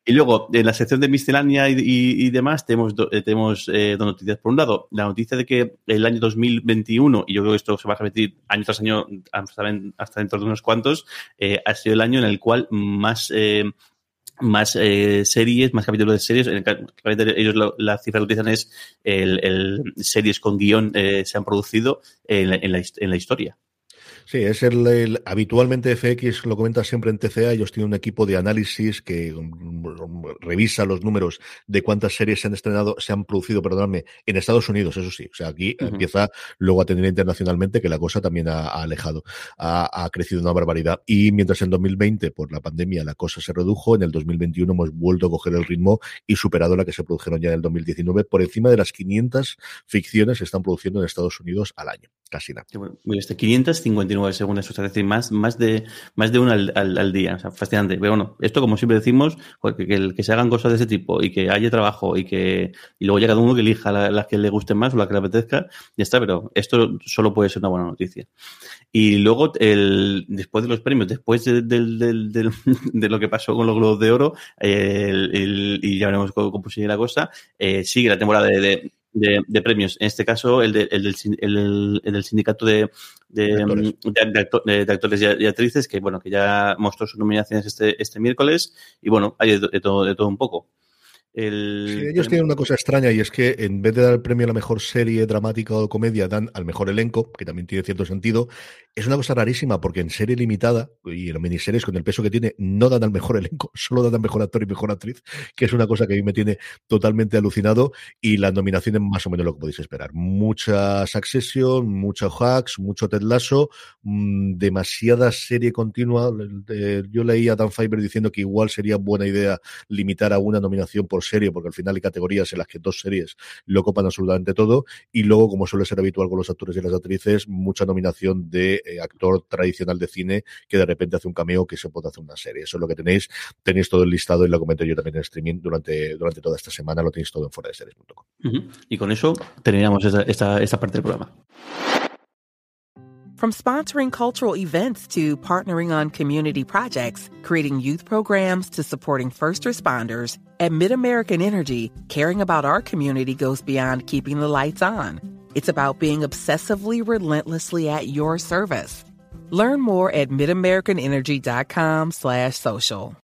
Y luego, en la sección de miscelánea y, demás, tenemos, eh, tenemos eh, dos noticias. Por un lado, la noticia de que el año 2021, y yo creo que esto se va a repetir año tras año hasta, dentro de unos cuantos, eh, ha sido el año en el cual más más eh, series, más capítulos de series. Ellos lo, la cifra que utilizan es el, el series con guion eh, se han producido en la, en la, en historia. Sí, es el, el, habitualmente FX lo comenta siempre en TCA, ellos tienen un equipo de análisis que revisa los números de cuántas series se han estrenado, se han producido, perdóname, en Estados Unidos, eso sí. O sea, aquí uh -huh. empieza luego a tener internacionalmente que la cosa también ha, ha alejado, ha, ha, crecido una barbaridad. Y mientras en 2020, por la pandemia, la cosa se redujo, en el 2021 hemos vuelto a coger el ritmo y superado la que se produjeron ya en el 2019, por encima de las 500 ficciones que están produciendo en Estados Unidos al año. Casi nada. Bueno, este 559 según eso, es decir, más, más de, más de una al, al, al, día. O sea, fascinante. Pero bueno, esto como siempre decimos, porque que, el, que se hagan cosas de ese tipo y que haya trabajo y que, y luego ya cada uno que elija las la que le guste más o la que le apetezca, ya está, pero esto solo puede ser una buena noticia. Y luego, el, después de los premios, después de, de, de, lo que pasó con los Globos de Oro, el, y ya veremos cómo, cómo sigue la cosa, eh, sigue la temporada de, de, de, premios. En este caso, el, de, el, del, el, el del sindicato de, de, actores. de, actor, de actores y, actrices, que bueno, que ya mostró sus nominaciones este, este miércoles, y bueno, hay de, todo, de todo un poco. El... Sí, ellos tienen una cosa extraña y es que en vez de dar el premio a la mejor serie dramática o comedia, dan al mejor elenco, que también tiene cierto sentido. Es una cosa rarísima porque en serie limitada y en miniseries con el peso que tiene, no dan al mejor elenco, solo dan al mejor actor y mejor actriz, que es una cosa que a mí me tiene totalmente alucinado. Y las nominaciones más o menos lo que podéis esperar. Mucha Succession, mucho Hacks, mucho Ted Lasso, mmm, demasiada serie continua. Yo leí a Dan Fiber diciendo que igual sería buena idea limitar a una nominación por serie, porque al final hay categorías en las que dos series lo copan absolutamente todo, y luego, como suele ser habitual con los actores y las actrices, mucha nominación de eh, actor tradicional de cine que de repente hace un cameo que se puede hacer una serie. Eso es lo que tenéis, tenéis todo el listado y lo comenté yo también en streaming durante, durante toda esta semana, lo tenéis todo en fuera de series.com. Uh -huh. Y con eso terminamos esta, esta, esta parte del programa. From sponsoring cultural events to partnering on community projects, creating youth programs to supporting first responders, at MidAmerican Energy, caring about our community goes beyond keeping the lights on. It's about being obsessively relentlessly at your service. Learn more at midamericanenergy.com slash social.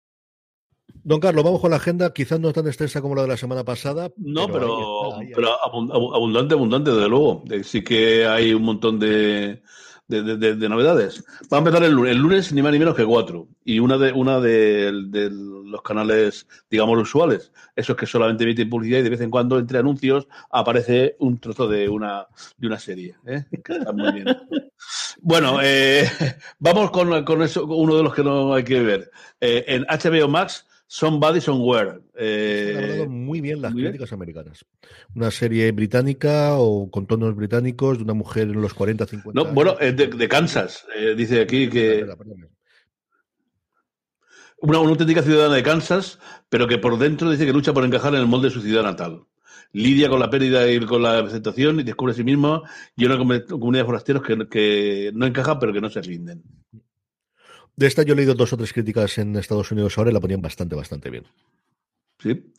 Don Carlos, vamos con la agenda, quizás no tan extensa como la de la semana pasada. No, pero, pero, pero abundante, abundante, desde luego. Sí que hay un montón de, de, de- de- de novedades. Va a empezar el lunes, el lunes ni más ni menos que cuatro. Y una de, una de, de los canales, digamos, usuales. Eso es que solamente emiten publicidad y de vez en cuando, entre anuncios, aparece un trozo de una, de una serie. ¿eh? Que está muy bien. Bueno, eh, vamos con, con eso, con uno de los que no hay que ver. Eh, en HBO Max, Somebody Somewhere. Eh, muy bien las muy bien. críticas americanas. Una serie británica o con tonos británicos de una mujer en los 40, 50 no, años. bueno, es de, de Kansas. Eh, dice aquí que Perdona, perdona. una, una auténtica ciudadana de Kansas, pero que por dentro dice que lucha por encajar en el molde de su ciudad natal. Lidia con la pérdida y con la aceptación y descubre a sí misma y una comu- comunidad de forasteros que, que no encajan, pero que no se rinden. De esta yo he leído dos o tres críticas en Estados Unidos ahora y la ponían bastante, bastante bien. ¿Sí?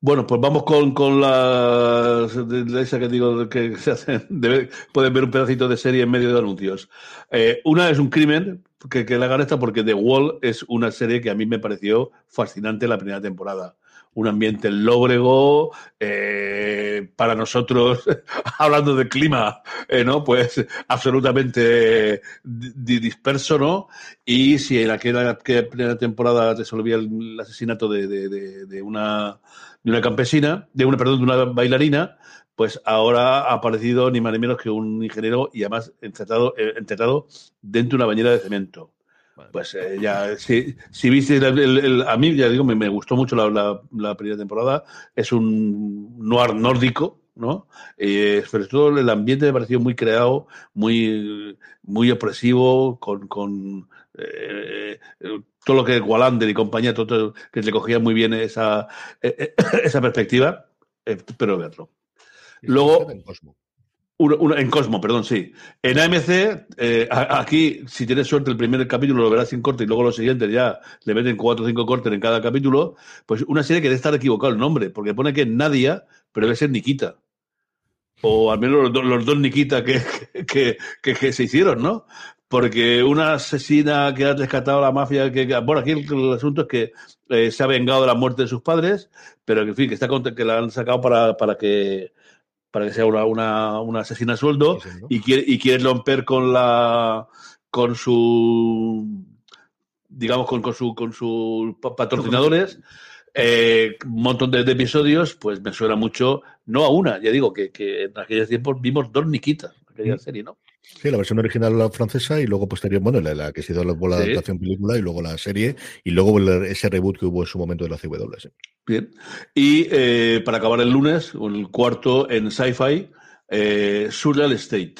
Bueno, pues vamos con, con de esa que digo que se hacen. de- pueden ver un pedacito de serie en medio de anuncios. Eh, una es un crimen que, que la hagan esta porque The Wall es una serie que a mí me pareció fascinante la primera temporada. Un ambiente lóbrego, eh, para nosotros, hablando de clima, eh, ¿no? Pues absolutamente di- disperso, ¿no? Y si en aquella, primera temporada resolvía el, el asesinato de- de una, de una campesina, de una, perdón, de una bailarina, pues ahora ha aparecido ni más ni menos que un ingeniero y además encerrado, eh, enterrado dentro de una bañera de cemento. Pues eh, ya, si, si viste, el, el- el- a mí ya digo, me, me gustó mucho la, la- la primera temporada, es un noir nórdico, ¿no? Eh, sobre todo el ambiente me pareció muy creado, muy, muy opresivo, con, con eh, todo lo que Wallander y compañía, todo, todo, que le cogía muy bien esa, eh, eh, esa perspectiva, eh, espero verlo. Luego- Una- una- en Cosmo, perdón, sí. En AMC, eh, aquí, si tienes suerte, el primer capítulo lo verás sin corte y luego los siguientes ya le meten cuatro o cinco cortes en cada capítulo. Pues una serie que debe estar equivocado el nombre, porque pone que es Nadia, pero debe ser Nikita. O al menos los, dos- los dos Nikita que, que, que- se hicieron, ¿no? Porque una asesina que ha rescatado a la mafia, que, bueno, aquí el, asunto es que eh, se ha vengado de la muerte de sus padres, pero que, en fin, que, está, que la han sacado para, para que para que sea una, una, una asesina a sueldo Sí, sí, ¿no? y quiere, y quiere romper con la con su digamos con, con su con sus pa- patrocinadores eh, un montón de, de episodios pues me suena mucho no a una ya digo que, que en aquellos tiempos vimos dos Nikitas aquella serie no Sí, la versión original la francesa y luego posterior, bueno, la, la que se hizo la, la Sí. adaptación película y luego la serie y luego el- ese reboot que hubo en su momento de la CW. sí. Bien. Y eh, para acabar el lunes, el cuarto en Sci-Fi, eh, Surreal State.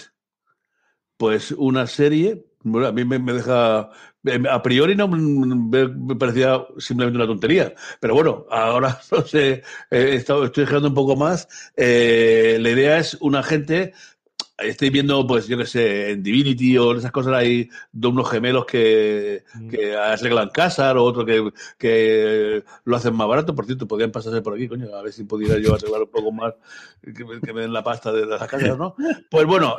Pues una serie, bueno, a mí me, me deja. eh, A priori no me, parecía simplemente una tontería, pero bueno, ahora no sé, eh, estoy dejando un poco más. Eh, la idea es una gente. Estoy viendo, pues, yo qué sé, en Divinity o en esas cosas hay de unos gemelos que, que arreglan casas o otro que, que lo hacen más barato. Por cierto, podrían pasarse por aquí, coño, a ver si pudiera yo arreglar un poco más, que, que me den la pasta de las casas, ¿no? Pues bueno,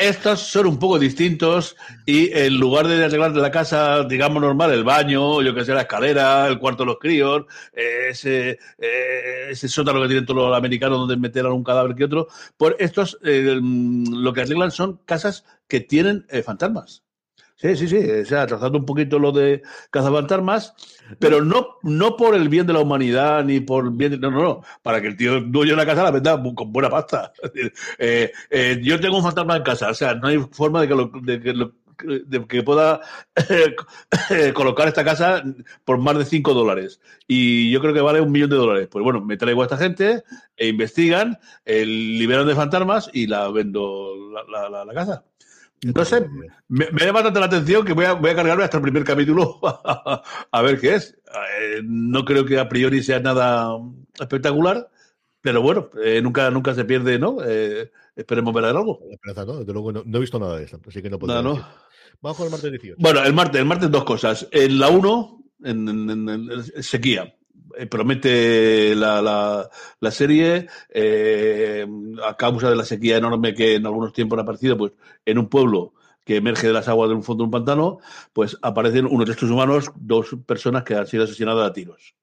estos son un poco distintos y en lugar de arreglar la casa, digamos, normal, el baño, yo que sé, la escalera, el cuarto de los críos, ese, eh, ese sótano que tienen todos los americanos donde meter a un cadáver que otro, pues estos eh, lo que arreglan son casas que tienen eh, fantasmas. Sí, sí, sí. O sea, trazando un poquito lo de cazafantasmas, pero no, no por el bien de la humanidad ni por el bien. de- no, no, no. Para que el tío dueño de la casa la venda con buena pasta. Eh, eh, yo tengo un fantasma en casa. O sea, no hay forma de que, lo, de que, pueda colocar esta casa por más de 5 dólares. Y yo creo que vale un millón de dólares. Pues bueno, me traigo a esta gente, e investigan, eh, liberan de fantasmas y la vendo la- la- la casa. No sé, me, me llama tanto la atención que voy a, voy a cargarme hasta el primer capítulo a ver qué es. Eh, no creo que a priori sea nada espectacular, pero bueno, eh, nunca, nunca se pierde, ¿no? Eh, esperemos ver algo. Esperanza, ¿no? Desde luego no, no he visto nada de esto, así que no puedo ¿no? decir. Vamos con el martes 18. Bueno, el martes, el martes dos cosas. En la 1, en, en- en- en sequía. Eh, promete la, la, la serie, eh, a causa de la sequía enorme que en algunos tiempos ha aparecido, pues en un pueblo que emerge de las aguas de un fondo de un pantano, pues aparecen unos restos humanos, dos personas que han sido asesinadas a tiros.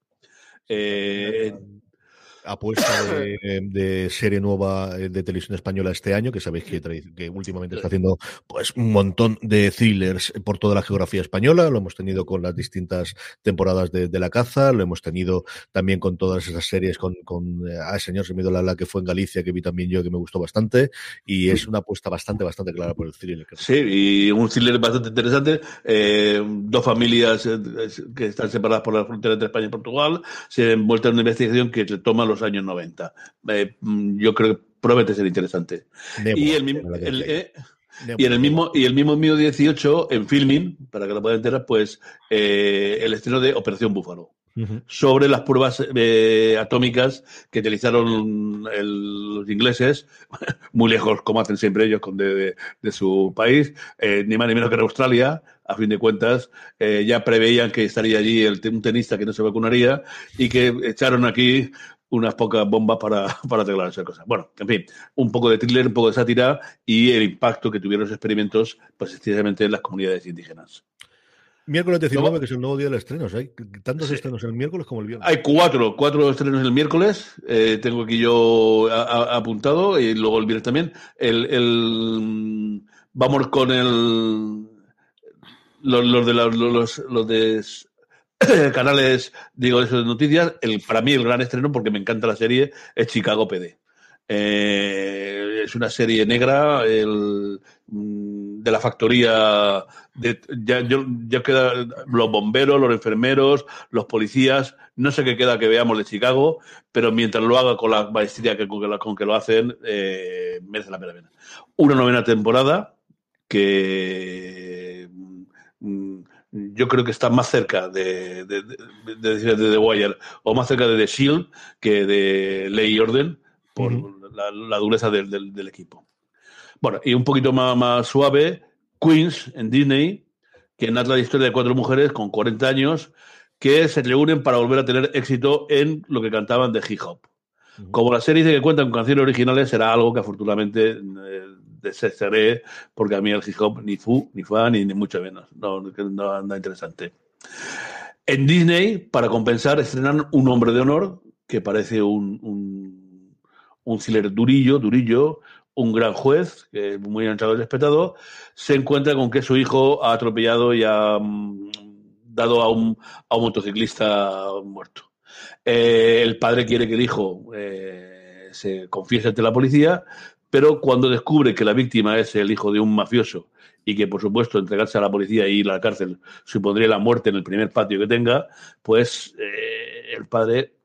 Eh, apuesta de, de, serie nueva eh, de televisión española este año, que sabéis que, que, últimamente está haciendo pues un montón de thrillers por toda la geografía española. Lo hemos tenido con las distintas temporadas de, de la caza, lo hemos tenido también con todas esas series con, con ah, señor, se me dio la, la, que fue en Galicia, que vi también yo, que me gustó bastante, y es una apuesta bastante, bastante clara por el thriller. Sí, y un thriller bastante interesante. Eh, dos familias eh, que están separadas por la frontera entre España y Portugal se envuelta en una investigación que toma los años 90. Eh, mm, yo creo que promete ser interesante. y el mismo... Eh, y en el mismo y el mismo mío 18 en filming para que lo puedan enterar pues eh, el estreno de Operación Búfalo sobre las pruebas eh, atómicas que utilizaron el, los ingleses, muy lejos, como hacen siempre ellos con de, de, su país, eh, ni más ni menos que en Australia, a fin de cuentas, eh, ya preveían que estaría allí el, un tenista que no se vacunaría y que echaron aquí unas pocas bombas para, para arreglar esas cosas. Bueno, en fin, un poco de thriller, un poco de sátira y el impacto que tuvieron los experimentos, pues, precisamente en las comunidades indígenas. Miércoles 19, que es el nuevo día del estreno. Hay tantos estrenos el miércoles como el viernes. Hay cuatro, cuatro estrenos el miércoles. Eh, tengo aquí yo a, a, apuntado y luego el viernes también. El, el vamos con el los, los de la, los, los de canales, digo, de noticias. El, para mí el gran estreno, porque me encanta la serie, es Chicago PD. Eh, es una serie negra el, mm, de la factoría. Ya, yo, ya queda los bomberos, los enfermeros, los policías. No sé qué queda que veamos de Chicago, pero mientras lo haga con la maestría que, con, con que lo hacen, eh, merece la pena. Una novena temporada que yo creo que está más cerca de, de, de, de, The Wire o más cerca de The Shield que de Ley y Orden por, uh -huh la, la dureza del, del, del, equipo. Bueno, y un poquito más, más, suave, Queens en Disney, que narra la historia de cuatro mujeres con 40 años que se reúnen para volver a tener éxito en lo que cantaban de hip hop. Uh -huh. Como la serie dice que cuentan con canciones originales, será algo que afortunadamente eh, desecharé, porque a mí el hip hop ni fu, ni fa, ni, ni mucho menos. No, no anda interesante. En Disney, para compensar, estrenan Un Hombre de Honor, que parece un, un un durillo, durillo, un gran juez, que es muy entrado y respetado, se encuentra con que su hijo ha atropellado y ha um, dado a un, a un, motociclista muerto. Eh, el padre quiere que el hijo eh, se confiese ante la policía, pero cuando descubre que la víctima es el hijo de un mafioso y que, por supuesto, entregarse a la policía y ir a la cárcel supondría la muerte en el primer patio que tenga, pues eh, el padre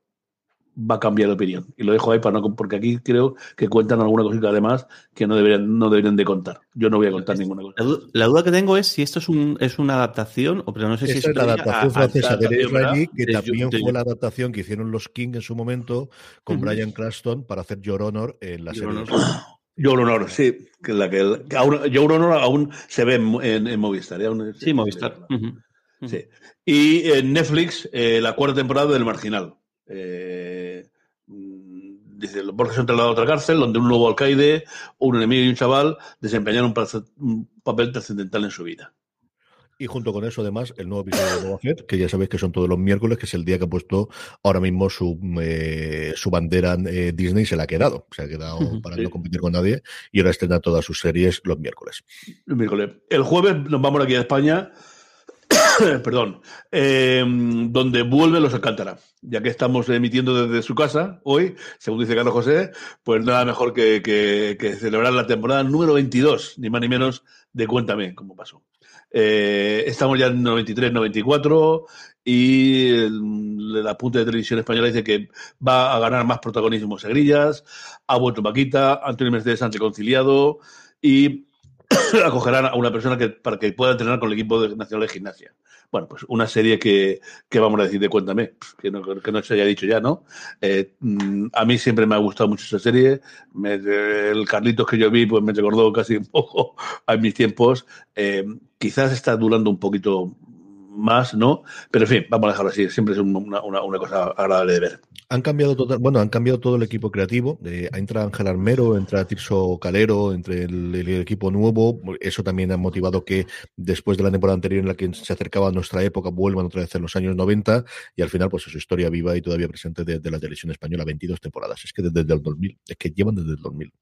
va a cambiar de opinión. Y lo dejo ahí para no, porque aquí creo que cuentan alguna cosita además que no deberían, no deberían de contar. Yo no voy a contar ninguna cosa. La, la, duda que tengo es si esto es, un, es una adaptación, o pero no sé si es la adaptación a, francesa de Israelí, que de, también de, fue la adaptación que hicieron los King en su momento con uh -huh. Brian Cranston para hacer Your Honor en la Your serie. Your Honor, sí, que la que, que aún, Your Honor aún se ve en, en, en Movistar. ¿eh? Aún, sí, Movistar. Uh -huh. Sí. Y en Netflix, eh, la cuarta temporada del Marginal. Eh, dice, los Borges son trasladados a otra cárcel donde un nuevo alcaide, un enemigo y un chaval desempeñaron un, un papel trascendental en su vida. Y junto con eso, además, el nuevo episodio de Boba Fett, que ya sabéis que son todos los miércoles, que es el día que ha puesto ahora mismo su, eh, su bandera eh, Disney, se la ha quedado. Se ha quedado para sí. no competir con nadie y ahora estrena todas sus series los miércoles. El miércoles. El jueves nos vamos aquí a España perdón, eh, donde vuelven los Alcántara. Ya que estamos emitiendo desde su casa hoy, según dice Carlos José, pues nada mejor que, que, que celebrar la temporada número 22, ni más ni menos, de Cuéntame cómo pasó. Eh, estamos ya en 93, 94 y el, apunte de televisión española dice que va a ganar más protagonismo Segrillas, ha vuelto Paquita, Antonio Mercedes han reconciliado y acogerán a una persona que, para que pueda entrenar con el equipo de, nacional de gimnasia. Bueno, pues una serie que, que vamos a decir de Cuéntame, que no, que no se haya dicho ya, ¿no? Eh, mm, a mí siempre me ha gustado mucho esa serie. Me, el Carlitos que yo vi, pues me recordó casi un poco a mis tiempos. Eh, quizás está durando un poquito más, ¿no? Pero en fin, vamos a dejarlo así. Siempre es una, una, una cosa agradable de ver. Han cambiado todo, bueno, han cambiado todo el equipo creativo. Eh, entra Ángel Armero, entra Tirso Calero, entre el, equipo nuevo. Eso también ha motivado que después de la temporada anterior en la que se acercaba a nuestra época, vuelvan otra vez en los años 90 y al final, pues su historia viva y todavía presente desde de la televisión española, 22 temporadas. Es que desde el 2000, es que llevan desde el 2000.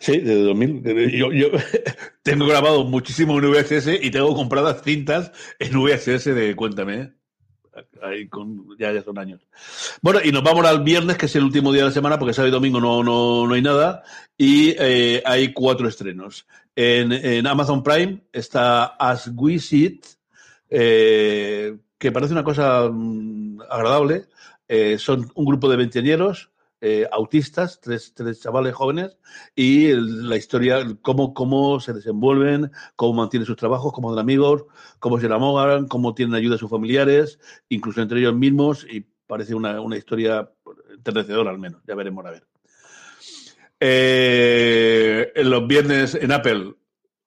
Sí, desde 2000. Yo, yo tengo grabado muchísimo en VHS y tengo compradas cintas en VHS de Cuéntame. ¿eh? Ahí con, ya, ya son años. Bueno, y nos vamos al viernes, que es el último día de la semana, porque sábado y domingo no, no, no hay nada. Y eh, hay cuatro estrenos. En, Amazon Prime está As We Sit, eh, que parece una cosa mmm, agradable. Son un grupo de veinteañeros eh, autistas, tres, tres, chavales jóvenes, y la historia, cómo, cómo se desenvuelven, cómo mantienen sus trabajos, cómo son amigos, cómo se enamoran, cómo tienen ayuda a sus familiares, incluso entre ellos mismos, y parece una, una historia enternecedora al menos, ya veremos a ver. Eh, en los viernes en Apple,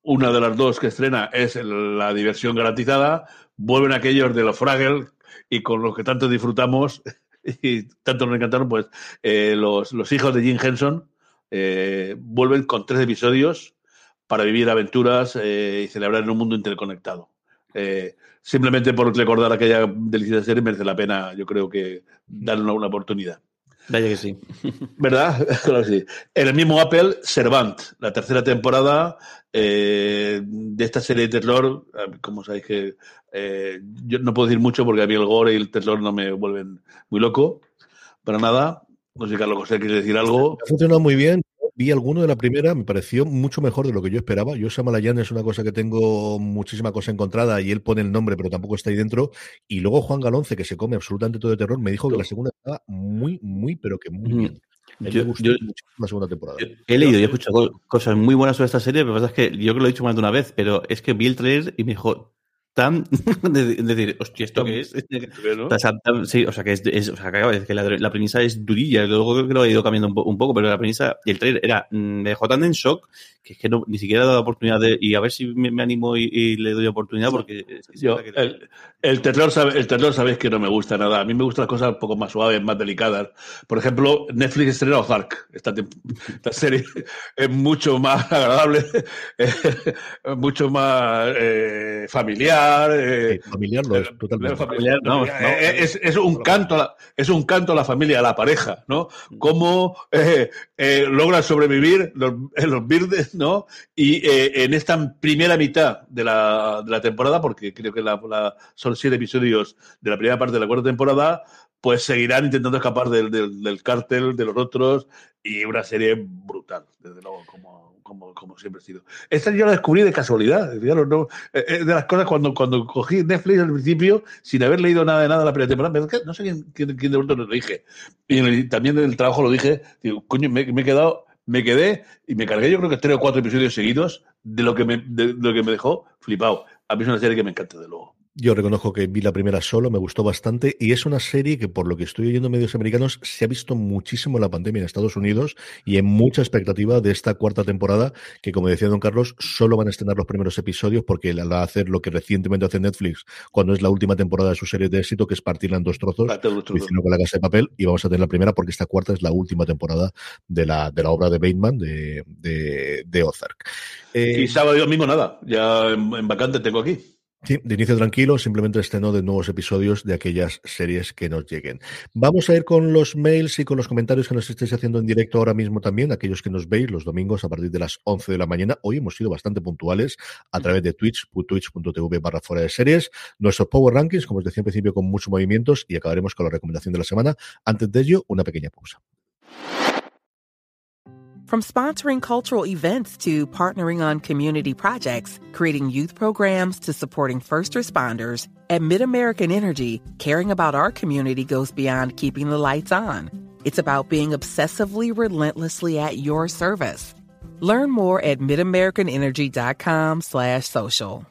una de las dos que estrena es la diversión garantizada, vuelven aquellos de los Fraggle y con los que tanto disfrutamos y tanto nos encantaron, pues eh, los, los, hijos de Jim Henson eh, vuelven con tres episodios para vivir aventuras eh, y celebrar en un mundo interconectado. Eh, simplemente por recordar aquella deliciosa serie merece la pena, yo creo que darle una, una oportunidad. Vaya que sí. ¿Verdad? Claro que sí. En el mismo Apple, Servant, la tercera temporada eh, de esta serie de terror. Como sabéis que eh, yo no puedo decir mucho porque a mí el gore y el terror no me vuelven muy loco. Para nada. No sé, Carlos José, ¿quieres decir algo? Ha funcionado muy bien. Vi alguno de la primera, me pareció mucho mejor de lo que yo esperaba. Yo, Samalayan es una cosa que tengo muchísima cosa encontrada y él pone el nombre, pero tampoco está ahí dentro. Y luego Juan Galonce, que se come absolutamente todo de terror, me dijo que la segunda estaba muy, muy, pero que muy bien. Yo, yo, la segunda temporada. Yo he leído y he escuchado cosas muy buenas sobre esta serie, pero lo que pasa es que yo que lo he dicho más de una vez, pero es que vi el trailer y me dijo, tan de, de decir, hostia, ¿esto qué es? ¿no? Sí, o sea, que, es, es, o sea, que, que la, la, premisa es durilla, luego creo que lo ha ido cambiando un, po, un, poco, pero la premisa y el trailer era, me dejó tan en shock que es que no, ni siquiera he dado la oportunidad de, y a ver si me, me animo y, y, le doy oportunidad porque... Yo, que... el, el, terror sabe, el terror sabéis que no me gusta nada, a mí me gustan las cosas un poco más suaves, más delicadas. Por ejemplo, Netflix estrena Ozark, esta, esta serie es mucho más agradable, mucho más eh, familiar, eh, sí, familiar no es totalmente. familiar, no, no, es, es, un canto la, es un canto a la familia a la pareja no cómo eh, eh, logra sobrevivir los, los Birdes no y eh, en esta primera mitad de la, de la temporada porque creo que la, la, son siete episodios de la primera parte de la cuarta temporada pues seguirán intentando escapar del, del, del cártel de los otros y una serie brutal desde luego como como, como, siempre he sido. Esta yo la descubrí de casualidad. Digamos, no, eh, de las cosas cuando, cuando cogí Netflix al principio, sin haber leído nada de nada la primera temporada, no sé quién, quién, quién de vosotros lo dije. Y en el, también en el trabajo lo dije, digo, coño, me, me, he quedado, me quedé y me cargué yo creo que tres o cuatro episodios seguidos de lo que me, de, de lo que me dejó flipado. A mí es una serie que me encanta, de luego. Yo reconozco que vi la primera solo, me gustó bastante y es una serie que por lo que estoy oyendo medios americanos se ha visto muchísimo en la pandemia en Estados Unidos y en mucha expectativa de esta cuarta temporada que como decía don Carlos solo van a estrenar los primeros episodios porque la va a hacer lo que recientemente hace Netflix cuando es la última temporada de su serie de éxito que es partirla en dos trozos diciendo con la casa de papel y vamos a tener la primera porque esta cuarta es la última temporada de la, de la obra de Bateman de, de, de Ozark. Eh, y sábado y domingo nada, ya en, en vacante tengo aquí. Sí, de inicio tranquilo, simplemente estreno de nuevos episodios de aquellas series que nos lleguen. Vamos a ir con los mails y con los comentarios que nos estéis haciendo en directo ahora mismo también, aquellos que nos veis los domingos a partir de las 11 de la mañana. Hoy hemos sido bastante puntuales a través de Twitch, twitch.tv barra fuera de series, nuestros Power Rankings, como os decía en principio, con muchos movimientos y acabaremos con la recomendación de la semana. Antes de ello, una pequeña pausa. From sponsoring cultural events to partnering on community projects, creating youth programs to supporting first responders, at MidAmerican Energy, caring about our community goes beyond keeping the lights on. It's about being obsessively relentlessly at your service. Learn more at midamericanenergy.com slash social.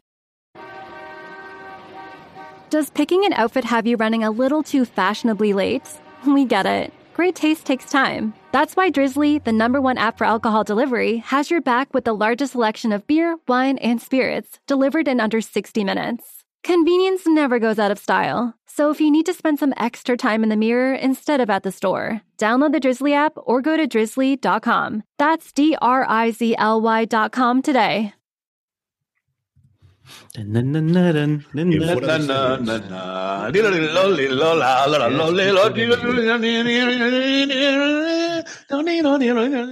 Does picking an outfit have you running a little too fashionably late? We get it. Great taste takes time. That's why Drizzly, the number one app for alcohol delivery, has your back with the largest selection of beer, wine, and spirits delivered in under 60 minutes. Convenience never goes out of style. So if you need to spend some extra time in the mirror instead of at the store, download the Drizzly app or go to drizzly.com. That's D R I Z L Y.com today.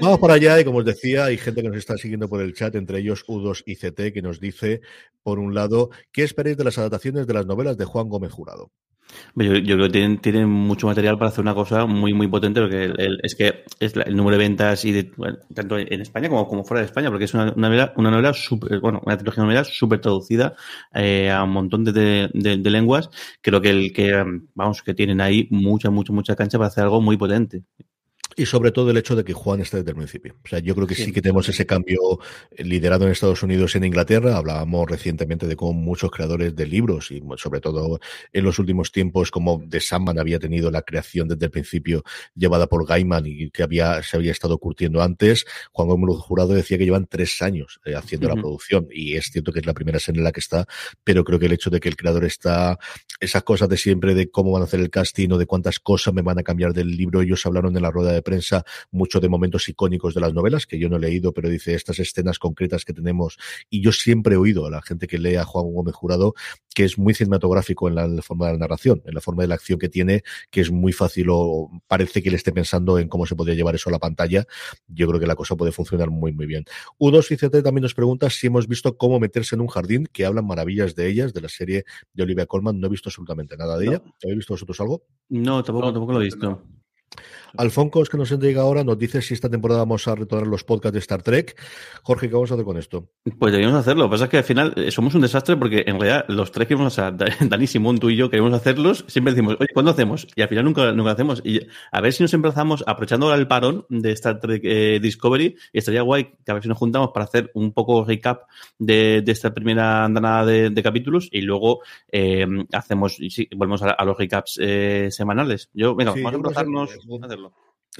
Vamos para allá y como os decía, hay gente que nos está siguiendo por el chat, entre ellos U2 y CT, que nos dice, por un lado, ¿qué esperáis de las adaptaciones de las novelas de Juan Gómez Jurado? Yo, creo que tienen, mucho material para hacer una cosa muy, muy potente, porque es que es el número de ventas y tanto en España como, fuera de España, porque es una, una novela, una novela súper, bueno, una trilogía de súper traducida eh, a un montón de, de- de- lenguas. Creo que el que, vamos, que tienen ahí mucha, mucha, mucha cancha para hacer algo muy potente. Y sobre todo el hecho de que Juan esté desde el principio. O sea, yo creo que sí, Sí. que tenemos ese cambio liderado en Estados Unidos y en Inglaterra. Hablábamos recientemente de cómo muchos creadores de libros y sobre todo en los últimos tiempos, como The Sandman había tenido la creación desde el principio llevada por Gaiman y que había, se había estado curtiendo antes. Juan Gómez Jurado decía que llevan tres años eh, haciendo la producción y es cierto que es la primera serie en la que está, pero creo que el hecho de que el creador está, esas cosas de siempre de cómo van a hacer el casting o de cuántas cosas me van a cambiar del libro, ellos hablaron en la rueda de prensa mucho de momentos icónicos de las novelas, que yo no he leído, pero dice estas escenas concretas que tenemos, y yo siempre he oído a la gente que lee a Juan Gómez Jurado, que es muy cinematográfico en la, en la forma de la narración, en la forma de la acción que tiene, que es muy fácil o parece que él esté pensando en cómo se podría llevar eso a la pantalla. Yo creo que la cosa puede funcionar muy, muy bien. U2 y CT también nos pregunta si hemos visto cómo meterse en un jardín, que hablan maravillas de ellas, de la serie de Olivia Colman. No he visto absolutamente nada de No. ella. ¿Habéis visto vosotros algo? No, tampoco, No, tampoco lo he visto. no. Alfoncos, que nos llega ahora, nos dice si esta temporada vamos a retomar los podcasts de Star Trek. Jorge, ¿qué vamos a hacer con esto? Pues debíamos hacerlo. Lo que pasa es que al final eh, somos un desastre porque en realidad los tres queremos, o sea, Dani, Simón, tú y yo queremos hacerlos. Siempre decimos, oye, ¿cuándo hacemos? Y al final nunca, nunca hacemos. Y a ver si nos empezamos aprovechando ahora el parón de Star Trek eh, Discovery. Y estaría guay que a ver si nos juntamos para hacer un poco recap de, de esta primera andanada de, de capítulos y luego eh, hacemos, y sí, volvemos a, a los recaps eh, semanales. Yo, venga, Sí, vamos a que emplazarnos a.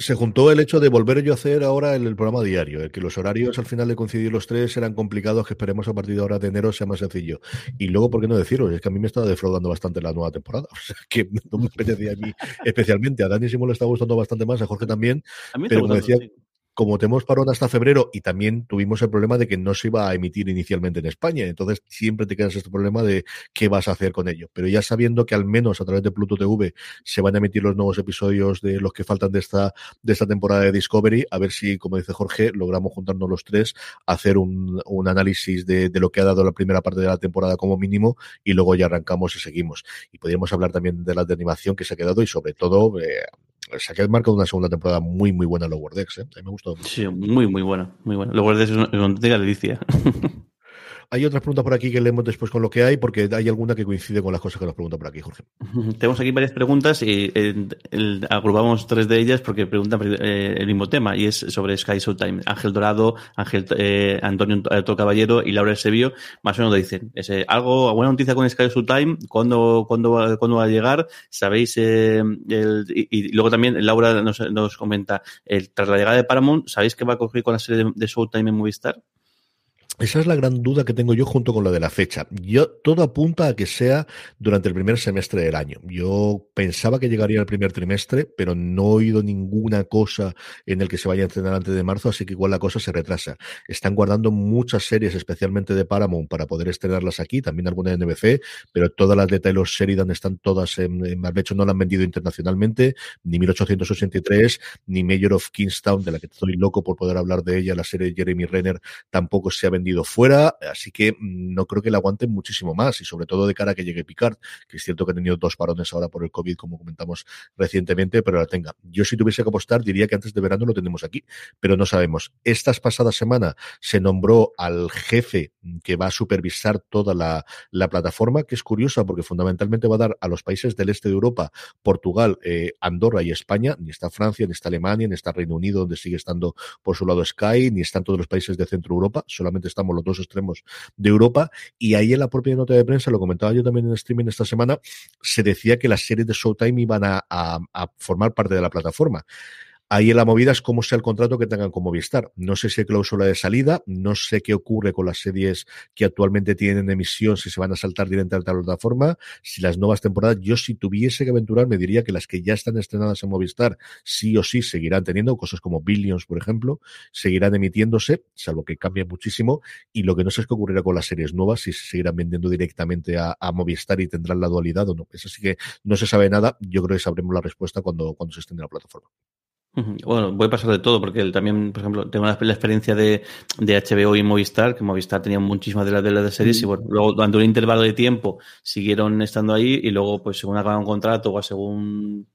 Se juntó el hecho de volver yo a hacer ahora el, el programa diario, el que los horarios al final de coincidir los tres eran complicados, que esperemos a partir de ahora de enero sea más sencillo. Y luego, ¿por qué no decirlo? Es que a mí me estaba defraudando bastante la nueva temporada. O sea, que no me apetecía a mí especialmente. A Dani Simón le está gustando bastante más, a Jorge también. A mí me Pero está como decía, sí. Como tenemos parón hasta febrero y también tuvimos el problema de que no se iba a emitir inicialmente en España, entonces siempre te quedas este problema de qué vas a hacer con ello. Pero ya sabiendo que al menos a través de Pluto TV se van a emitir los nuevos episodios de los que faltan de esta, de esta temporada de Discovery, a ver si, como dice Jorge, logramos juntarnos los tres, hacer un, análisis de, lo que ha dado la primera parte de la temporada como mínimo y luego ya arrancamos y seguimos. Y podríamos hablar también de las de animación que se ha quedado y sobre todo eh, se ha quedado marcado una segunda temporada muy, muy buena en Lower Decks. ¿eh? A mí me gustó. Sí, muy, muy buena, muy buena. Luego es una, una auténtica delicia. Hay otras preguntas por aquí que leemos después con lo que hay, porque hay alguna que coincide con las cosas que nos pregunta por aquí, Jorge. Tenemos aquí varias preguntas y eh, agrupamos tres de ellas porque preguntan eh, el mismo tema y es sobre Sky Showtime. Ángel Dorado, Ángel eh, Antonio Alto Caballero y Laura Sevio más o menos dicen es, eh, algo, alguna noticia con Sky Showtime, ¿cuándo, cuándo, cuándo va a llegar? ¿Sabéis? eh, el- y, y luego también Laura nos, nos comenta, tras la llegada de Paramount, ¿sabéis qué va a ocurrir con la serie de, de Showtime en Movistar? Esa es la gran duda que tengo yo junto con lo de la fecha. Yo todo apunta a que sea durante el primer semestre del año. Yo pensaba que llegaría el primer trimestre, pero no he oído ninguna cosa en el que se vaya a entrenar antes de marzo, así que igual la cosa se retrasa. Están guardando muchas series, especialmente de Paramount, para poder estrenarlas aquí, también alguna de NBC, pero todas las de Taylor Sheridan están todas en, de hecho no la han vendido internacionalmente, ni 1883, ni Mayor of Kingstown, de la que estoy loco por poder hablar de ella, la serie de Jeremy Renner, tampoco se ha vendido fuera, así que mm, no creo que la aguanten muchísimo más y sobre todo de cara a que llegue Picard, que es cierto que ha tenido dos parones ahora por el COVID, como comentamos recientemente, pero la tenga. Yo si tuviese que apostar diría que antes de verano lo tenemos aquí, pero no sabemos. Estas pasadas semana se nombró al jefe que va a supervisar toda la, la plataforma, que es curiosa porque fundamentalmente va a dar a los países del este de Europa, Portugal, eh, Andorra y España, ni está Francia, ni está Alemania, ni está Reino Unido, donde sigue estando por su lado Sky, ni están todos los países de Centro Europa, solamente los dos extremos de Europa, y ahí en la propia nota de prensa, lo comentaba yo también en streaming esta semana, se decía que las series de Showtime iban a formar parte de la plataforma. Ahí en la movida es cómo sea el contrato que tengan con Movistar. No sé si hay cláusula de salida, no sé qué ocurre con las series que actualmente tienen emisión, si se van a saltar directamente a la plataforma, si las nuevas temporadas, yo si tuviese que aventurar, me diría que las que ya están estrenadas en Movistar, sí o sí seguirán teniendo, cosas como Billions, por ejemplo, seguirán emitiéndose, salvo que cambie muchísimo, y lo que no sé es qué ocurrirá con las series nuevas, si se seguirán vendiendo directamente a, Movistar y tendrán la dualidad o no. Eso sí que no se sabe nada, yo creo que sabremos la respuesta cuando, cuando se esté en la plataforma. Bueno, voy a pasar de todo, porque él también, por ejemplo, tengo la, experiencia de, de, HBO y Movistar, que Movistar tenía muchísimas de las de, las series, y bueno, luego durante un intervalo de tiempo siguieron estando ahí, y luego, pues según acaban un contrato o según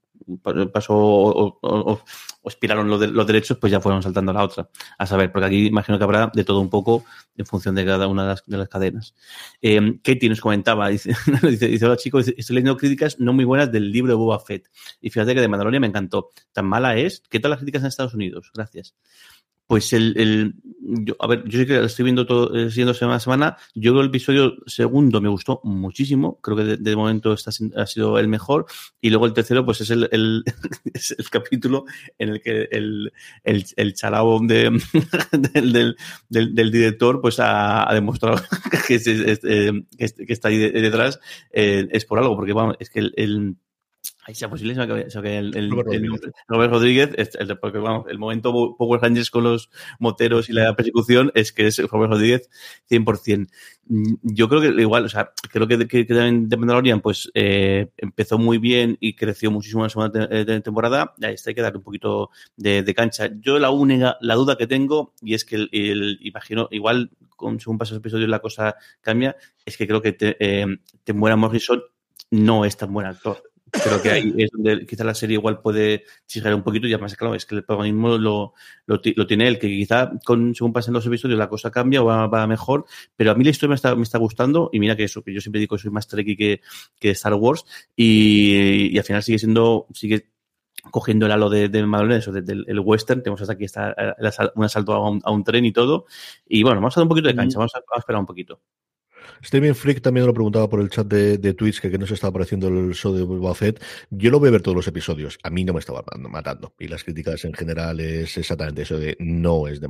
pasó o, o, expiraron los, derechos, pues ya fueron saltando a la otra. A saber, porque aquí imagino que habrá de todo un poco en función de cada una de las, de las cadenas. Eh, Katie nos comentaba, dice, dice, dice, chicos, estoy leyendo críticas no muy buenas del libro de Boba Fett. Y fíjate que de Mandalorian me encantó. Tan mala es. ¿Qué tal las críticas en Estados Unidos? Gracias. Pues el, el yo, a ver, yo sé que lo estoy viendo todo, eh, siguiendo semana a semana. Yo el episodio segundo me gustó muchísimo. Creo que de, momento está, ha sido el mejor. Y luego el tercero, pues es el, el, es el capítulo en el que el, el, el charabo de, del, del, del, director, pues ha, demostrado que, es, eh, que, está ahí detrás. Eh, es por algo, porque vamos, es que el, Ahí sea posible, se que el, el, Robert, el, Rodríguez. Robert Rodríguez, el, porque vamos, el momento Power Rangers con los moteros y la persecución es que es Robert Rodríguez 100%. Mm, yo creo que igual, o sea, creo que, que, que de Mandalorian pues eh, empezó muy bien y creció muchísimo en la segunda te temporada. Ahí está, hay que darle un poquito de, de, cancha. Yo la única, la duda que tengo, y es que el, el imagino, igual con, según pasan los episodios la cosa cambia, es que creo que te, eh, te muera Morrison no es tan buen actor creo que ahí es donde quizá la serie igual puede chisgar un poquito y además, claro, es que el protagonismo lo, lo, lo, tiene él, que quizá con, según pasen los episodios la cosa cambia o va, va, mejor, pero a mí la historia me está, me está gustando y mira que eso, que yo siempre digo que soy más Trekkie que, que Star Wars y, y al final sigue siendo, sigue cogiendo el halo de, de Madonna, eso, del de, el western, tenemos hasta aquí está un asalto a un, a un, tren y todo, y bueno, vamos a dar un poquito de cancha, vamos a, vamos a esperar un poquito. Steven Freak también lo preguntaba por el chat de, de Twitch que, que no se estaba apareciendo el show de Boba Fett. Yo lo voy a ver todos los episodios. A mí no me estaba matando. Y las críticas en general es exactamente eso de no es de.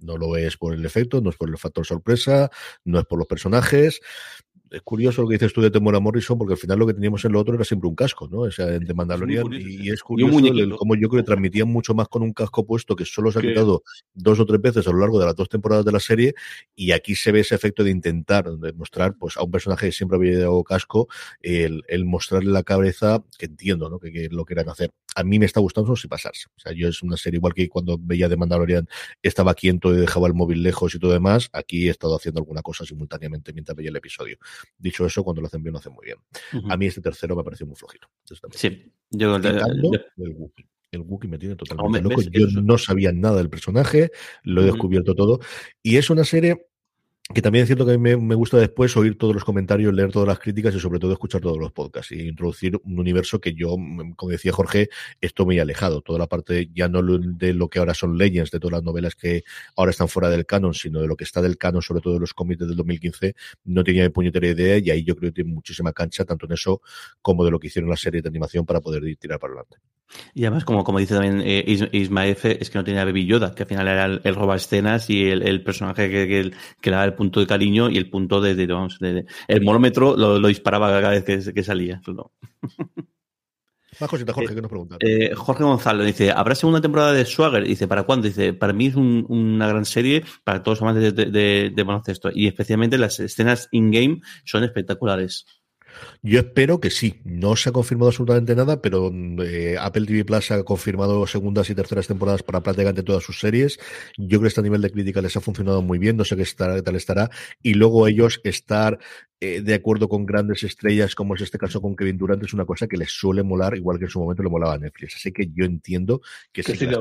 No lo es por el efecto, no es por el factor sorpresa, no es por los personajes es curioso lo que dices tú de Temora Morrison, porque al final lo que teníamos en lo otro era siempre un casco, ¿no? O sea, de Mandalorian. y, y, es curioso el, como yo creo que transmitían mucho más con un casco puesto que solo se ha quitado dos o tres veces a lo largo de las dos temporadas de la serie. Y aquí se ve ese efecto de intentar mostrar pues, a un personaje que siempre había llevado casco, el, el, mostrarle la cabeza, que entiendo, ¿no? Que, que lo quieran hacer. A mí me está gustando sin pasarse. O sea, yo es una serie igual que cuando veía de Mandalorian estaba quieto y dejaba el móvil lejos y todo demás. Aquí he estado haciendo alguna cosa simultáneamente mientras veía el episodio. Dicho eso, cuando lo hacen bien, lo hacen muy bien. Uh -huh. A mí este tercero me pareció muy flojito. Sí, yo el, el, Wookiee. El Wookiee me tiene totalmente loco. Yo no sabía nada del personaje, lo he uh -huh. descubierto todo. Y es una serie que también es cierto que a mí me, gusta después oír todos los comentarios, leer todas las críticas y sobre todo escuchar todos los podcasts y introducir un universo que yo, como decía Jorge, estoy muy alejado. Toda la parte ya no de lo que ahora son Legends, de todas las novelas que ahora están fuera del canon, sino de lo que está del canon, sobre todo de los cómics del 2015, no tenía ni puñetera idea y ahí yo creo que tiene muchísima cancha, tanto en eso como de lo que hicieron las series de animación para poder tirar para adelante. Y además, como, como dice también eh, es que no tenía Baby Yoda, que al final era el, roba escenas y el, personaje que, que, que era el punto de cariño y el punto de, de, vamos, de, de el monómetro lo, lo, disparaba cada vez que, que salía. No. Más cositas, Jorge, que nos pregunta. Eh, Jorge Gonzalo dice: ¿Habrá segunda temporada de Swagger? Dice: ¿Para cuándo? Dice: Para mí es un, una gran serie para todos los amantes de, de, de baloncesto. Y especialmente las escenas in-game son espectaculares. Yo espero que sí. No se ha confirmado absolutamente nada, pero eh, Apple TV Plus ha confirmado segundas y terceras temporadas para prácticamente todas sus series. Yo creo que este nivel de crítica les ha funcionado muy bien. No sé qué, estará, qué tal estará. Y luego ellos estar eh, de acuerdo con grandes estrellas, como es este caso con Kevin Durant, es una cosa que les suele molar, igual que en su momento le molaba a Netflix. Así que yo entiendo que, que sí. Que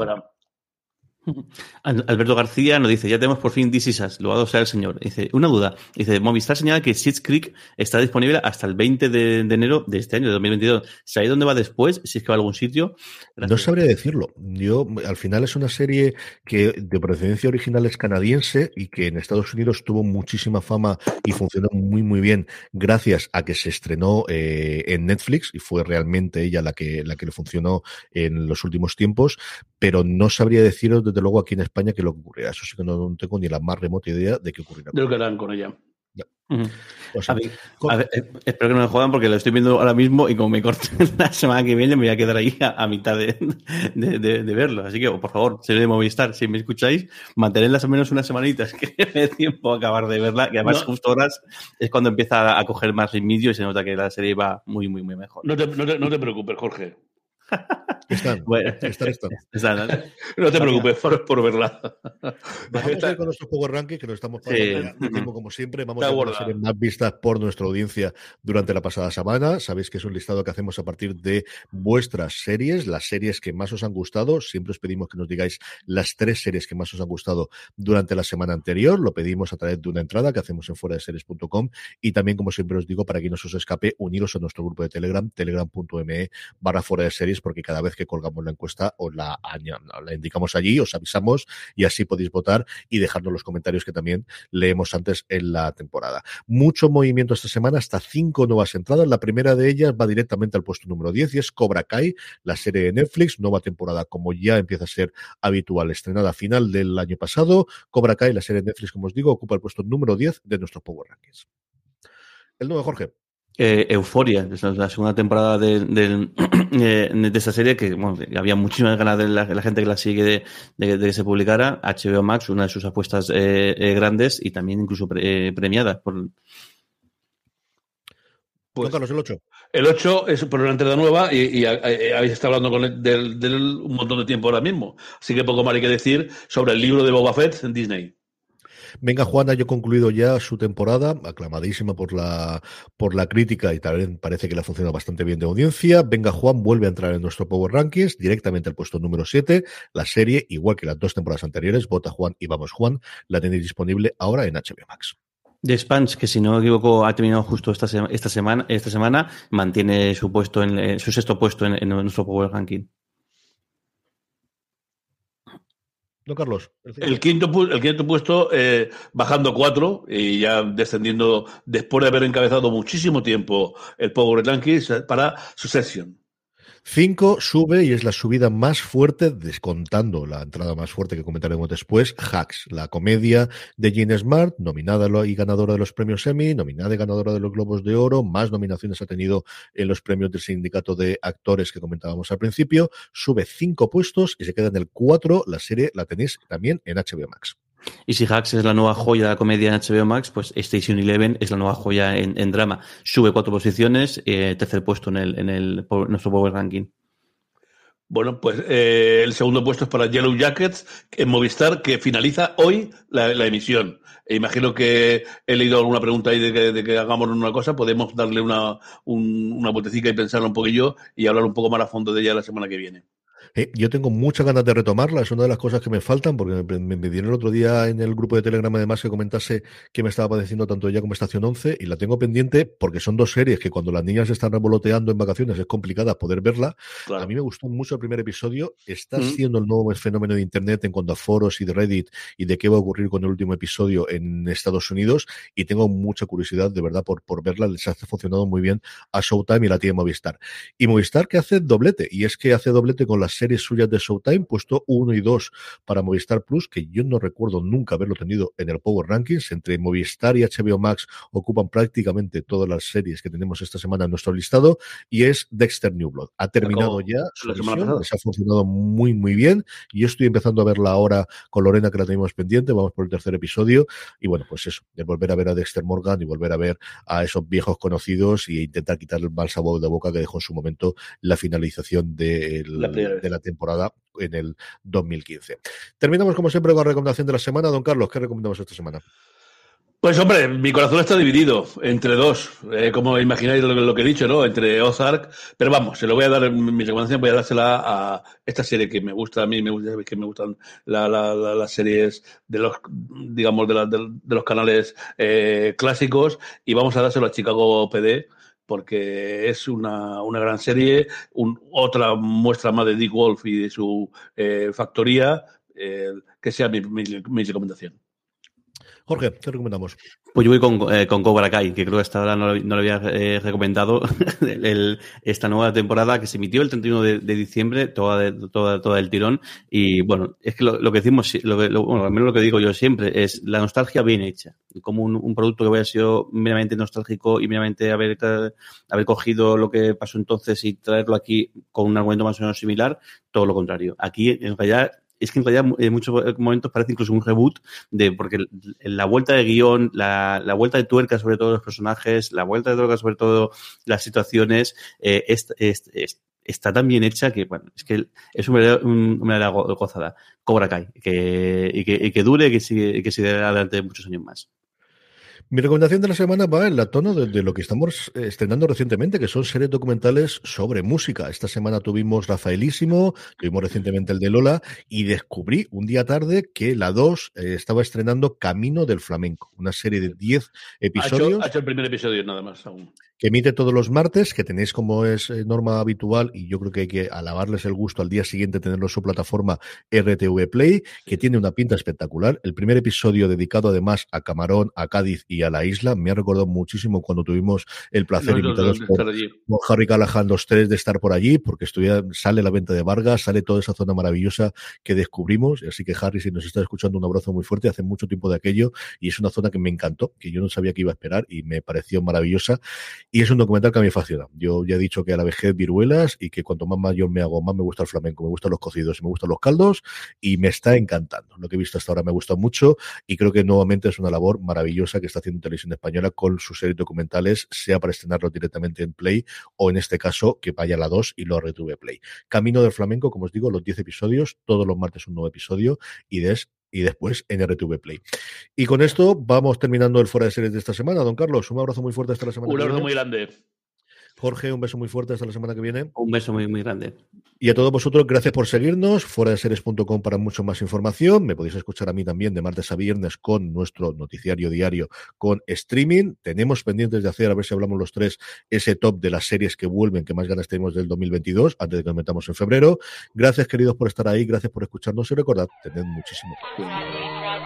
Alberto García nos dice, ya tenemos por fin This Is Us, luego sea el señor. Dice, una duda. Dice, Movistar señala que Schitt's Creek está disponible hasta el 20 de, de, enero de este año, de 2022. ¿Sabéis dónde va después? Si es que va a algún sitio. Gracias. No sabría decirlo. Yo, al final es una serie que de procedencia original es canadiense y que en Estados Unidos tuvo muchísima fama y funcionó muy, muy bien gracias a que se estrenó eh, en Netflix y fue realmente ella la que, la que le funcionó en los últimos tiempos pero no sabría deciros desde luego aquí en España qué lo que ocurrirá. Eso sí que no, tengo ni la más remota idea de qué ocurrirá. De lo que harán con ella. A ver, espero que no me jodan porque lo estoy viendo ahora mismo y como me corten la semana que viene me voy a quedar ahí a, mitad de, de, verlo. Así que, por favor, señor de Movistar, si me escucháis, mantenedlas al menos unas semanitas que me dé tiempo a acabar de verla, que además justo horas es cuando empieza a coger más ritmillo y se nota que la serie va muy, muy, muy mejor. No te, no te, no te preocupes, Jorge. Están, bueno, están, están. ¿no? te preocupes por, por verla. Vamos a ir con nuestro Power Ranking, que nos estamos pasando como siempre. Vamos a series más vistas por nuestra audiencia durante la pasada semana. Sabéis que es un listado que hacemos a partir de vuestras series, las series que más os han gustado. Siempre os pedimos que nos digáis las tres series que más os han gustado durante la semana anterior. Lo pedimos a través de una entrada que hacemos en fuera de series.com y también, como siempre os digo, para que no se os escape, uniros a nuestro grupo de Telegram, telegram.me barra fuera de series, porque cada vez que colgamos la encuesta os la, la indicamos allí, os avisamos y así podéis votar y dejarnos los comentarios que también leemos antes en la temporada. Mucho movimiento esta semana, hasta cinco nuevas entradas. La primera de ellas va directamente al puesto número 10 y es Cobra Kai, la serie de Netflix, nueva temporada como ya empieza a ser habitual, estrenada a final del año pasado. Cobra Kai, la serie de Netflix, como os digo, ocupa el puesto número 10 de nuestros Power Rankings. El nuevo Jorge. Eh, Euforia, es la segunda temporada de, eh, de, esta serie que bueno, había muchísimas ganas de la, gente que la sigue de, que se publicara. HBO Max, una de sus apuestas eh, eh grandes y también incluso pre, premiada por. Pues, Carlos, el 8. El 8 es por una entrada nueva y, y, habéis estado hablando con él de, un montón de tiempo ahora mismo. Así que poco más hay que decir sobre el libro de Boba Fett en Disney. Venga, Juana, yo concluido ya su temporada, aclamadísima por la, por la crítica y también parece que le ha funcionado bastante bien de audiencia. Venga, Juan vuelve a entrar en nuestro Power Rankings, directamente al puesto número 7. La serie, igual que las dos temporadas anteriores, Vota Juan y Vamos Juan, la tenéis disponible ahora en HBO Max. The Spans, que si no me equivoco ha terminado justo esta, esta semana, esta semana mantiene su puesto en eh, su sexto puesto en nuestro Power Ranking. Carlos. El, quinto, el quinto puesto eh, bajando cuatro y ya descendiendo después de haber encabezado muchísimo tiempo el Power Rankings para su sesión. 5 sube y es la subida más fuerte, descontando la entrada más fuerte que comentaremos después, Hacks, la comedia de Gene Smart, nominada y ganadora de los premios Emmy, nominada y ganadora de los Globos de Oro, más nominaciones ha tenido en los premios del sindicato de actores que comentábamos al principio, sube 5 puestos y se queda en el 4, la serie la tenéis también en HBO Max. Y si Hacks es la nueva joya de la comedia en HBO Max, pues Station Eleven es la nueva joya en, drama. Sube cuatro posiciones, eh, tercer puesto en, el, en el, nuestro Power Ranking. Bueno, pues eh, el segundo puesto es para Yellow Jackets en Movistar, que finaliza hoy la, emisión. E imagino que he leído alguna pregunta ahí de que, hagamos una cosa, podemos darle una, una botecita y pensarlo un poquillo y hablar un poco más a fondo de ella la semana que viene. Eh, yo tengo muchas ganas de retomarla, es una de las cosas que me faltan, porque me, me, dieron el otro día en el grupo de Telegram además que comentase que me estaba padeciendo tanto ella como Estación 11 y la tengo pendiente porque son dos series que cuando las niñas están revoloteando en vacaciones es complicada poder verla. A mí me gustó mucho el primer episodio, está siendo el nuevo fenómeno de Internet en cuanto a foros y de Reddit y de qué va a ocurrir con el último episodio en Estados Unidos y tengo mucha curiosidad de verdad por, por verla, les ha funcionado muy bien a Showtime y la tiene Movistar. Y Movistar que hace doblete, y es que hace doblete con las series suyas de Showtime, puesto 1 y 2 para Movistar Plus, que yo no recuerdo nunca haberlo tenido en el Power Rankings. Entre Movistar y HBO Max ocupan prácticamente todas las series que tenemos esta semana en nuestro listado, y es Dexter New Blood. Ha terminado ya su les ha funcionado muy, muy bien. Y yo estoy empezando a verla ahora con Lorena, que la tenemos pendiente. Vamos por el tercer episodio. Y bueno, pues eso, de volver a ver a Dexter Morgan y volver a ver a esos viejos conocidos y intentar quitar el mal sabor de boca que dejó en su momento la finalización de la, de la temporada en el 2015. Terminamos como siempre con la recomendación de la semana. Don Carlos, ¿qué recomendamos esta semana? Pues hombre, mi corazón está dividido entre dos, eh, como imagináis lo, que he dicho, ¿no? Entre Ozark, pero vamos, se lo voy a dar, mi recomendación voy a dársela a esta serie que me gusta, a mí me gusta, que me gustan las series de los, digamos, de, los canales eh, clásicos y vamos a dárselo a Chicago PD, porque es una, una gran serie, otra muestra más de Dick Wolf y de su eh, factoría, eh, que sea mi, mi, recomendación. Jorge, ¿qué recomendamos? Pues yo voy con, eh, con Cobra Kai, que creo que hasta ahora no, lo- había eh, recomendado. el- esta nueva temporada que se emitió el 31 de, de diciembre, toda, de- toda, toda el tirón. Y bueno, es que lo, que decimos, lo lo- bueno, al menos lo que digo yo siempre, es la nostalgia bien hecha. Como un, producto que hubiera sido meramente nostálgico y meramente haber, haber cogido lo que pasó entonces y traerlo aquí con un argumento más o menos similar, todo lo contrario. Aquí, en realidad, es que en realidad en muchos momentos parece incluso un reboot de porque la vuelta de guion, la, la vuelta de tuerca sobre todo los personajes, la vuelta de tuerca sobre todo las situaciones, eh, es- es- es- está tan bien hecha que, bueno, es que es una una gozada. Cobra Kai, que, y, que, y que dure y que sigue, y que siga adelante muchos años más. Mi recomendación de la semana va en la tono de, de lo que estamos eh, estrenando recientemente, que son series documentales sobre música. Esta semana tuvimos Rafaelísimo, tuvimos recientemente el de Lola, y descubrí un día tarde que la 2 eh, estaba estrenando Camino del Flamenco, una serie de 10 Ha episodios hecho, ha hecho el primer episodio nada más aún. que emite todos los martes, que tenéis como es eh, norma habitual, y yo creo que hay que alabarles el gusto al día siguiente tenerlo en su plataforma RTV Play, que tiene una pinta espectacular. El primer episodio dedicado además a Camarón, a Cádiz y a la isla, me ha recordado muchísimo cuando tuvimos el placer No, no, invitados no, por, Harry Callahan los tres de estar por allí, porque estuviera, sale la venta de Vargas, sale toda esa zona maravillosa que descubrimos. Así que Harry, si nos está escuchando, un abrazo muy fuerte. Hace mucho tiempo de aquello y es una zona que me encantó, que yo no sabía que iba a esperar y me pareció maravillosa. Y es un documental que a mí me fascina. Yo ya he dicho que a la vejez viruelas y que cuanto más mayor me hago, más me gusta el flamenco, me gustan los cocidos y me gustan los caldos y me está encantando. Lo que he visto hasta ahora me ha gustado mucho y creo que nuevamente es una labor maravillosa que está haciendo Televisión Española con sus series documentales, sea para estrenarlos directamente en Play o en este caso que vaya a la 2 y lo retuve Play. Camino del Flamenco, como os digo, los 10 episodios, todos los martes un nuevo episodio y des y después en RTV Play. Y con esto vamos terminando el fuera de series de esta semana. Don Carlos, un abrazo muy fuerte hasta la semana Un abrazo muy grande. Jorge, un beso muy fuerte hasta la semana que viene. Un beso muy, muy grande. Y a todos vosotros, gracias por seguirnos. Fuera de series.com para mucho más información. Me podéis escuchar a mí también de martes a viernes con nuestro noticiario diario con streaming. Tenemos pendientes de hacer, a ver si hablamos los tres, ese top de las series que vuelven, que más ganas tenemos del 2022, antes de que nos metamos en febrero. Gracias, queridos, por estar ahí. Gracias por escucharnos y recordad, tened muchísimo cuidado.